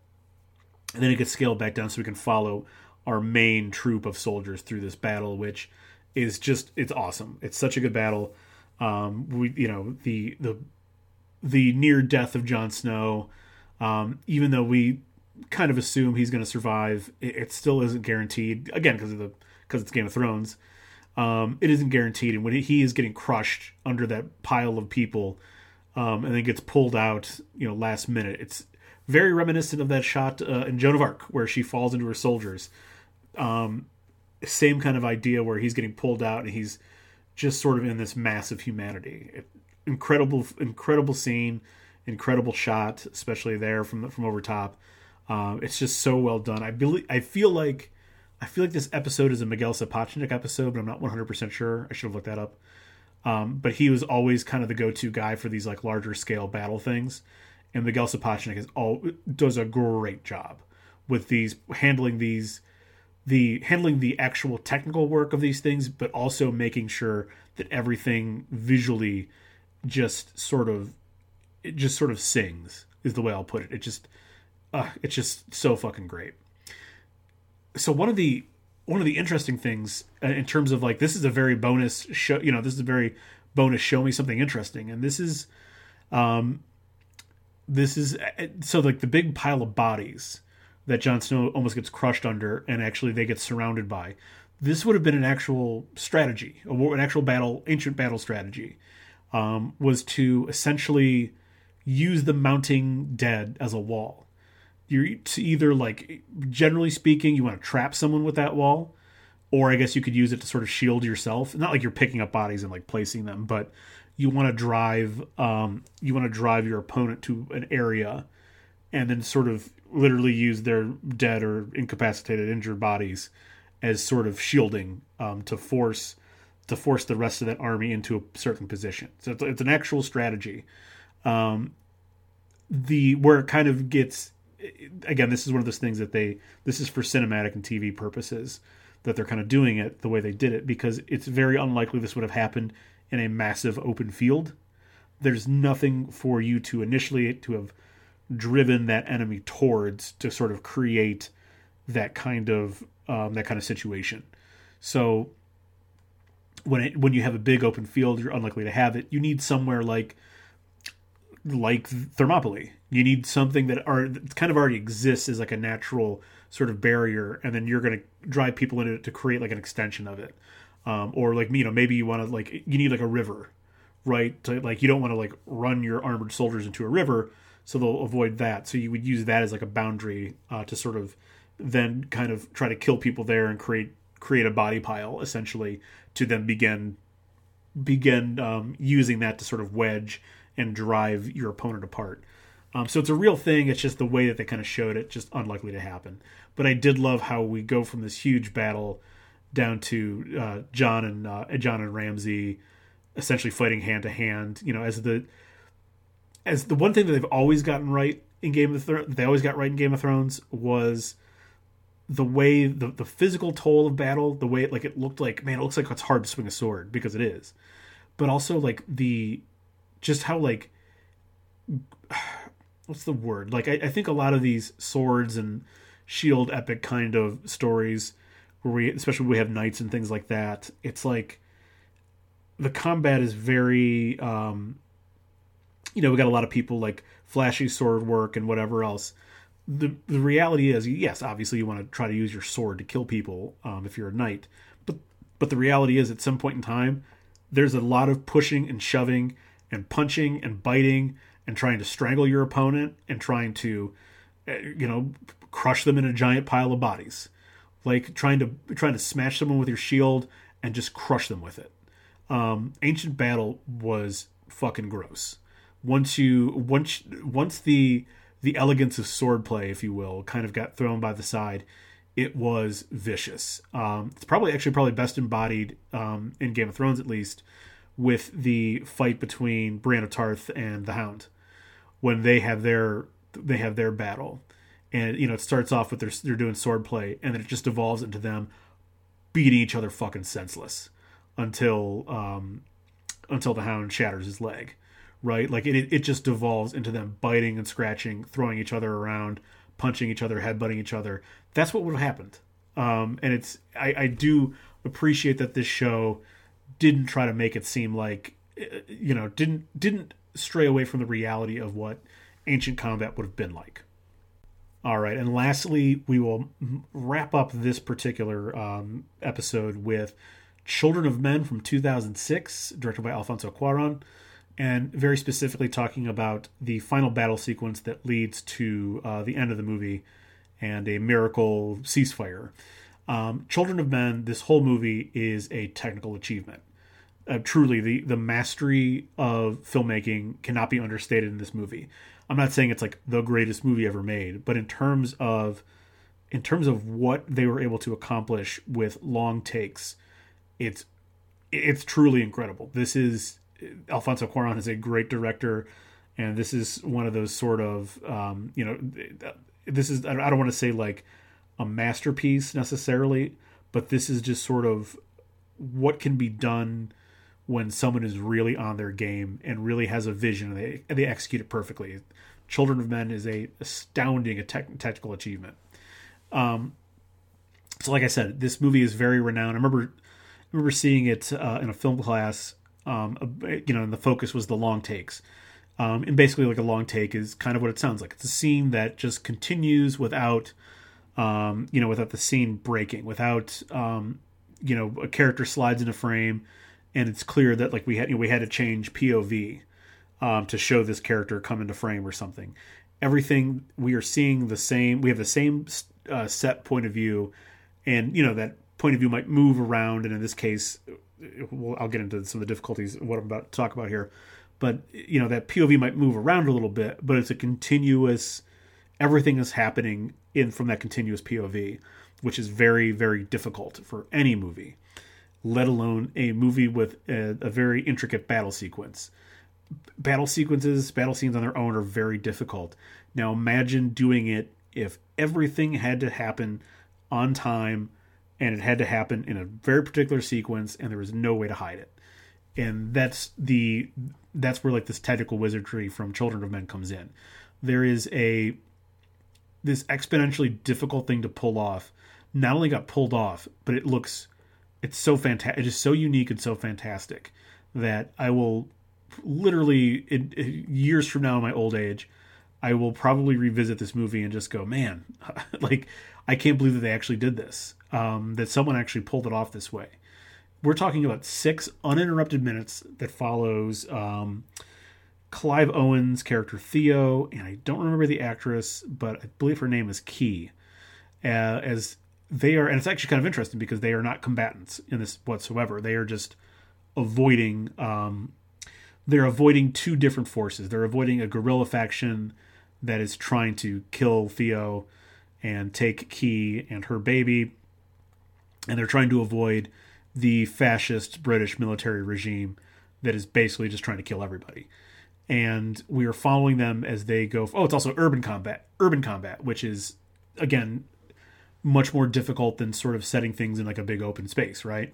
A: and then it gets scaled back down so we can follow our main troop of soldiers through this battle, which is just it's awesome. It's such a good battle. Um, we you know the the the near death of Jon Snow, um, even though we kind of assume he's going to survive, it, it, still isn't guaranteed. Again, because of the because it's Game of Thrones, um, it isn't guaranteed. And when he is getting crushed under that pile of people, um, and then gets pulled out, you know, last minute, it's very reminiscent of that shot uh, in Joan of Arc where she falls into her soldiers. Um, same kind of idea where he's getting pulled out and he's just sort of in this mass of humanity. It, incredible, incredible scene, incredible shot, especially there from from over top. Um, it's just so well done. I believe I feel like I feel like this episode is a Miguel Sapochnik episode, but I'm not 100 percent sure. I should have looked that up. Um, but he was always kind of the go-to guy for these like larger scale battle things, and Miguel Sapochnik is all does a great job with these handling these the handling the actual technical work of these things, but also making sure that everything visually just sort of it just sort of sings is the way I'll put it. It just uh, it's just so fucking great. So one of the one of the interesting things uh, in terms of like this is a very bonus show, you know, this is a very bonus show me something interesting, and this is um this is uh, so like the big pile of bodies that Jon Snow almost gets crushed under, and actually they get surrounded by. This would have been an actual strategy, an actual battle, ancient battle strategy, um, was to essentially use the mounting dead as a wall. You're to either like, generally speaking, you want to trap someone with that wall, or I guess you could use it to sort of shield yourself. Not like you're picking up bodies and like placing them, but you want to drive, um, you want to drive your opponent to an area, and then sort of literally use their dead or incapacitated, injured bodies as sort of shielding um, to force to force the rest of that army into a certain position. So it's, it's an actual strategy. Um, the where it kind of gets again, this is one of those things that they this is for cinematic and TV purposes that they're kind of doing it the way they did it because it's very unlikely this would have happened in a massive open field. There's nothing for you to initially to have driven that enemy towards to sort of create that kind of um, that kind of situation. So when it, when you have a big open field, you're unlikely to have it. You need somewhere like like Thermopylae. You need something that are that kind of already exists as like a natural sort of barrier, and then you're going to drive people into it to create like an extension of it. Um, or like you know maybe you want to like you need like a river, right? To, like you don't want to like run your armored soldiers into a river, so they'll avoid that. So you would use that as like a boundary uh, to sort of then kind of try to kill people there and create create a body pile essentially to then begin begin um, using that to sort of wedge and drive your opponent apart. Um, so it's a real thing. It's just the way that they kind of showed it, just unlikely to happen. But I did love how we go from this huge battle down to uh, Jon and uh, Jon and Ramsay essentially fighting hand to hand. You know, as the as the one thing that they've always gotten right in Game of Thrones, they always got right in Game of Thrones was the way the the physical toll of battle, the way it like it looked like man, it looks like it's hard to swing a sword because it is, but also like the just how like what's the word like I, I think a lot of these swords and shield epic kind of stories where we especially we have knights and things like that it's like the combat is very um you know, we got a lot of people like flashy sword work and whatever else. The the reality is, yes, obviously you want to try to use your sword to kill people um, if you're a knight, but but the reality is, at some point in time, there's a lot of pushing and shoving and punching and biting and trying to strangle your opponent and trying to, uh, you know, crush them in a giant pile of bodies, like trying to trying to smash someone with your shield and just crush them with it. Um, Ancient Battle was fucking gross. Once you once once the the elegance of swordplay, if you will, kind of got thrown by the side, it was vicious. Um, it's probably actually probably best embodied um, in Game of Thrones, at least, with the fight between Brienne of Tarth and the Hound when they have their they have their battle, and you know it starts off with their they're doing swordplay, and then it just evolves into them beating each other fucking senseless until um, until the Hound shatters his leg, right? Like it it just devolves into them biting and scratching, throwing each other around, punching each other, headbutting each other. That's what would have happened. Um, and it's I, I do appreciate that this show didn't try to make it seem like you know didn't didn't stray away from the reality of what ancient combat would have been like. All right, and lastly, we will wrap up this particular um, episode with Children of Men from 2006, directed by Alfonso Cuaron, and very specifically talking about the final battle sequence that leads to uh, the end of the movie and a miracle ceasefire. Um, Children of Men, this whole movie is a technical achievement uh, truly the the mastery of filmmaking cannot be understated in this movie. I'm not saying it's like the greatest movie ever made, but in terms of in terms of what they were able to accomplish with long takes, it's it's truly incredible. This is Alfonso Cuarón is a great director, and this is one of those sort of um, you know this is I don't want to say like a masterpiece necessarily, but this is just sort of what can be done when someone is really on their game and really has a vision and they, and they execute it perfectly. Children of Men is a astounding tech, technical achievement. Um, so, like I said, this movie is very renowned. I remember I remember seeing it uh, in a film class. Um, you know, and the focus was the long takes. Um, and basically, like a long take is kind of what it sounds like. It's a scene that just continues without, um, you know, without the scene breaking, without, um, you know, a character slides in a frame and it's clear that like we had you know, we had to change POV um, to show this character come into frame or something. Everything we are seeing the same. We have the same uh, set point of view, and you know that point of view might move around. And in this case, well, I'll get into some of the difficulties what I'm about to talk about here. But you know that POV might move around a little bit, but it's a continuous. Everything is happening in from that continuous POV, which is very very difficult for any movie let alone a movie with a, a, very intricate battle sequence. Battle sequences, battle scenes on their own are very difficult. Now imagine doing it if everything had to happen on time and it had to happen in a very particular sequence and there was no way to hide it. And that's the that's where like this technical wizardry from Children of Men comes in. There is a this exponentially difficult thing to pull off. Not only got pulled off, but it looks it's so fantastic. It is so unique and so fantastic that I will literally in, in years from now in my old age, I will probably revisit this movie and just go, man, like I can't believe that they actually did this. Um, that someone actually pulled it off this way. We're talking about six uninterrupted minutes that follows um, Clive Owen's character Theo, and I don't remember the actress, but I believe her name is Kee, uh, as they are, and it's actually kind of interesting because they are not combatants in this whatsoever. They are just avoiding. Um, they're avoiding two different forces. They're avoiding a guerrilla faction that is trying to kill Theo and take Kee and her baby, and they're trying to avoid the fascist British military regime that is basically just trying to kill everybody. And we are following them as they go. Oh, it's also urban combat. Urban combat, which is again much more difficult than sort of setting things in like a big open space, right?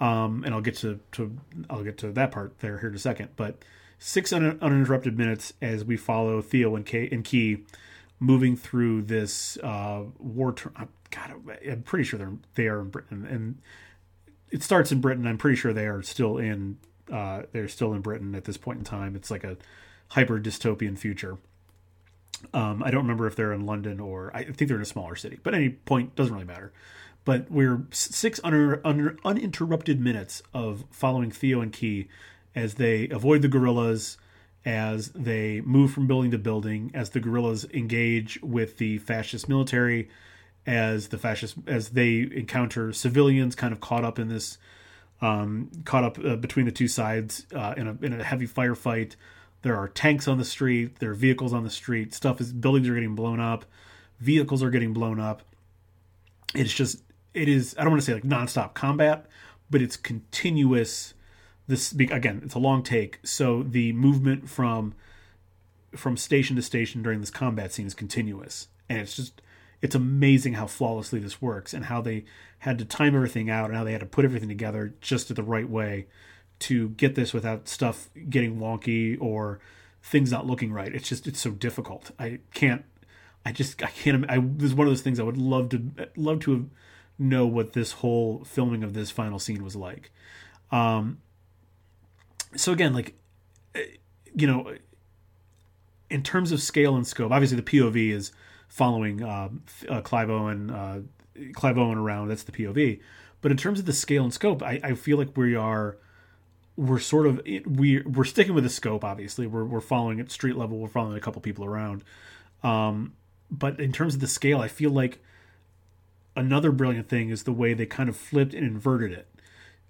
A: Um, and I'll get to, to I'll get to that part there here in a second. But six un- uninterrupted minutes as we follow Theo and, Kay, and Kee moving through this uh, war. Ter- uh, God, I'm pretty sure they're they are in Britain, and it starts in Britain. I'm pretty sure they are still in uh, they're still in Britain at this point in time. It's like a hyper dystopian future. Um, I don't remember if they're in London or I think they're in a smaller city, but any point doesn't really matter. But we're six under, under uninterrupted minutes of following Theo and Kee as they avoid the guerrillas, as they move from building to building, as the guerrillas engage with the fascist military, as the fascist as they encounter civilians kind of caught up in this um, caught up uh, between the two sides uh, in a in a heavy firefight. There are tanks on the street. There are vehicles on the street. Stuff is buildings are getting blown up. Vehicles are getting blown up. It's just it is. I don't want to say like nonstop combat, but it's continuous. This again, it's a long take. So the movement from from station to station during this combat scene is continuous, and it's just it's amazing how flawlessly this works and how they had to time everything out and how they had to put everything together just the right way to get this without stuff getting wonky or things not looking right. It's just it's so difficult. I can't. I just I can't. I this is one of those things I would love to love to know what this whole filming of this final scene was like. Um. So again, like, you know, in terms of scale and scope, obviously the POV is following uh, uh, Clive Owen, uh, Clive Owen around. That's the POV. But in terms of the scale and scope, I, I feel like we are we're sort of we we're sticking with the scope. Obviously, we're we're following at street level. We're following a couple people around. Um, but in terms of the scale, I feel like another brilliant thing is the way they kind of flipped and inverted it.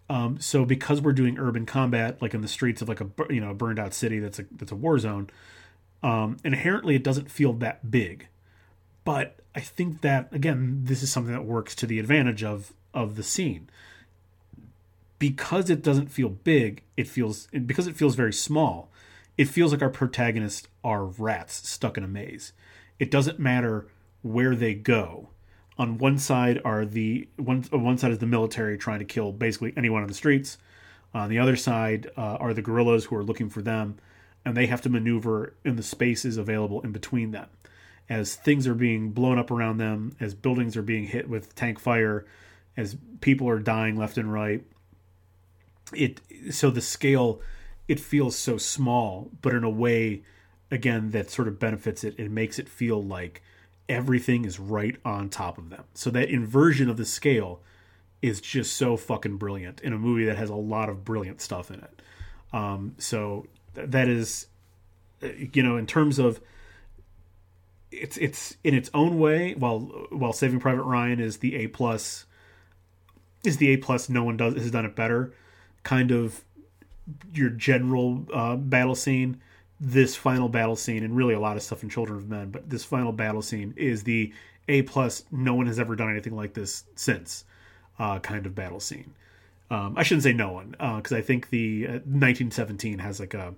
A: Um, so because we're doing urban combat, like in the streets of like a you know burned out city that's a that's a war zone, um, inherently it doesn't feel that big. But I think that again, this is something that works to the advantage of of the scene because it doesn't feel big. It feels because it feels very small. It feels like our protagonists are rats stuck in a maze. It doesn't matter where they go. On one side are the one one side is the military trying to kill basically anyone on the streets. On the other side uh, are the guerrillas who are looking for them, and they have to maneuver in the spaces available in between them as things are being blown up around them, as buildings are being hit with tank fire, as people are dying left and right. It so the scale it feels so small, but in a way again that sort of benefits it. It makes it feel like everything is right on top of them. So that inversion of the scale is just so fucking brilliant in a movie that has a lot of brilliant stuff in it. Um, so that is, you know, in terms of it's it's in its own way. While while Saving Private Ryan is the A plus, is the A plus. No one does has done it better. Kind of your general uh, battle scene. This final battle scene, and really a lot of stuff in Children of Men, but this final battle scene is the A plus. No one has ever done anything like this since. Uh, kind of battle scene. Um, I shouldn't say no one because uh, I think the 1917 uh, has like a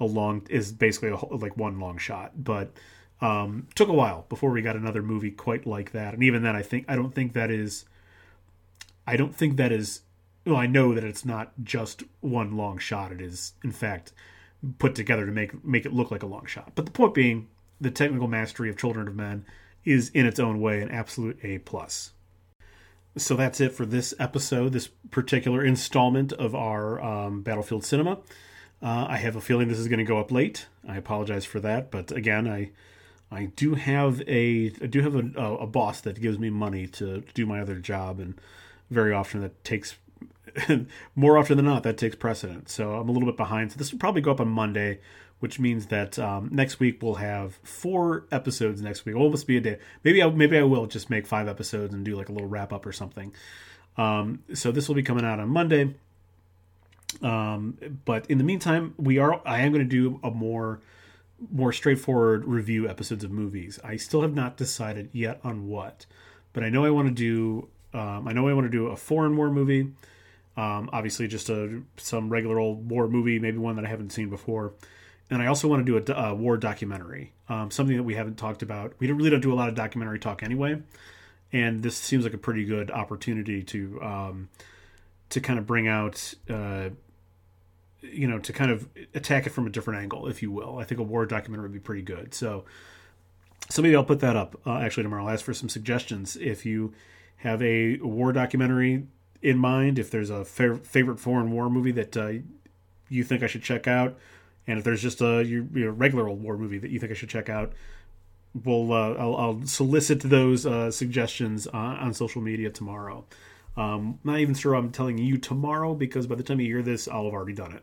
A: a long is basically a, like one long shot, but um, took a while before we got another movie quite like that, and even then, I think I don't think that is. I don't think that is. Well, I know that it's not just one long shot. It is, in fact, put together to make make it look like a long shot. But the point being, the technical mastery of Children of Men is in its own way an absolute A plus. So that's it for this episode, this particular installment of our um, Battlefield Cinema. Uh, I have a feeling this is going to go up late. I apologize for that, but again, I I do have a I do have a, a boss that gives me money to do my other job, and very often that takes more often than not that takes precedent. So I'm a little bit behind. So this will probably go up on Monday, which means that um, next week we'll have four episodes. Next week, almost be a day. Maybe I maybe I will just make five episodes and do like a little wrap up or something. Um, so this will be coming out on Monday. Um, but in the meantime, we are I am going to do a more more straightforward review episodes of movies. I still have not decided yet on what, but I know I want to do. Um, I know I want to do a foreign war movie. Um, obviously, just a some regular old war movie, maybe one that I haven't seen before. And I also want to do a, a war documentary, um, something that we haven't talked about. We don't really don't do a lot of documentary talk anyway, and this seems like a pretty good opportunity to um, to kind of bring out uh, you know, to kind of attack it from a different angle, if you will. I think a war documentary would be pretty good. So, so maybe I'll put that up uh, actually tomorrow. I'll ask for some suggestions. If you have a war documentary in mind, if there's a fa- favorite foreign war movie that uh, you think I should check out, and if there's just a your, your, regular old war movie that you think I should check out, we'll uh, I'll, I'll, solicit those uh, suggestions on, on social media tomorrow. Um, not even sure I'm telling you tomorrow because by the time you hear this, I'll have already done it.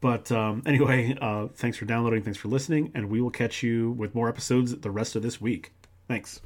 A: But um, anyway, uh, thanks for downloading, thanks for listening, and we will catch you with more episodes the rest of this week. Thanks.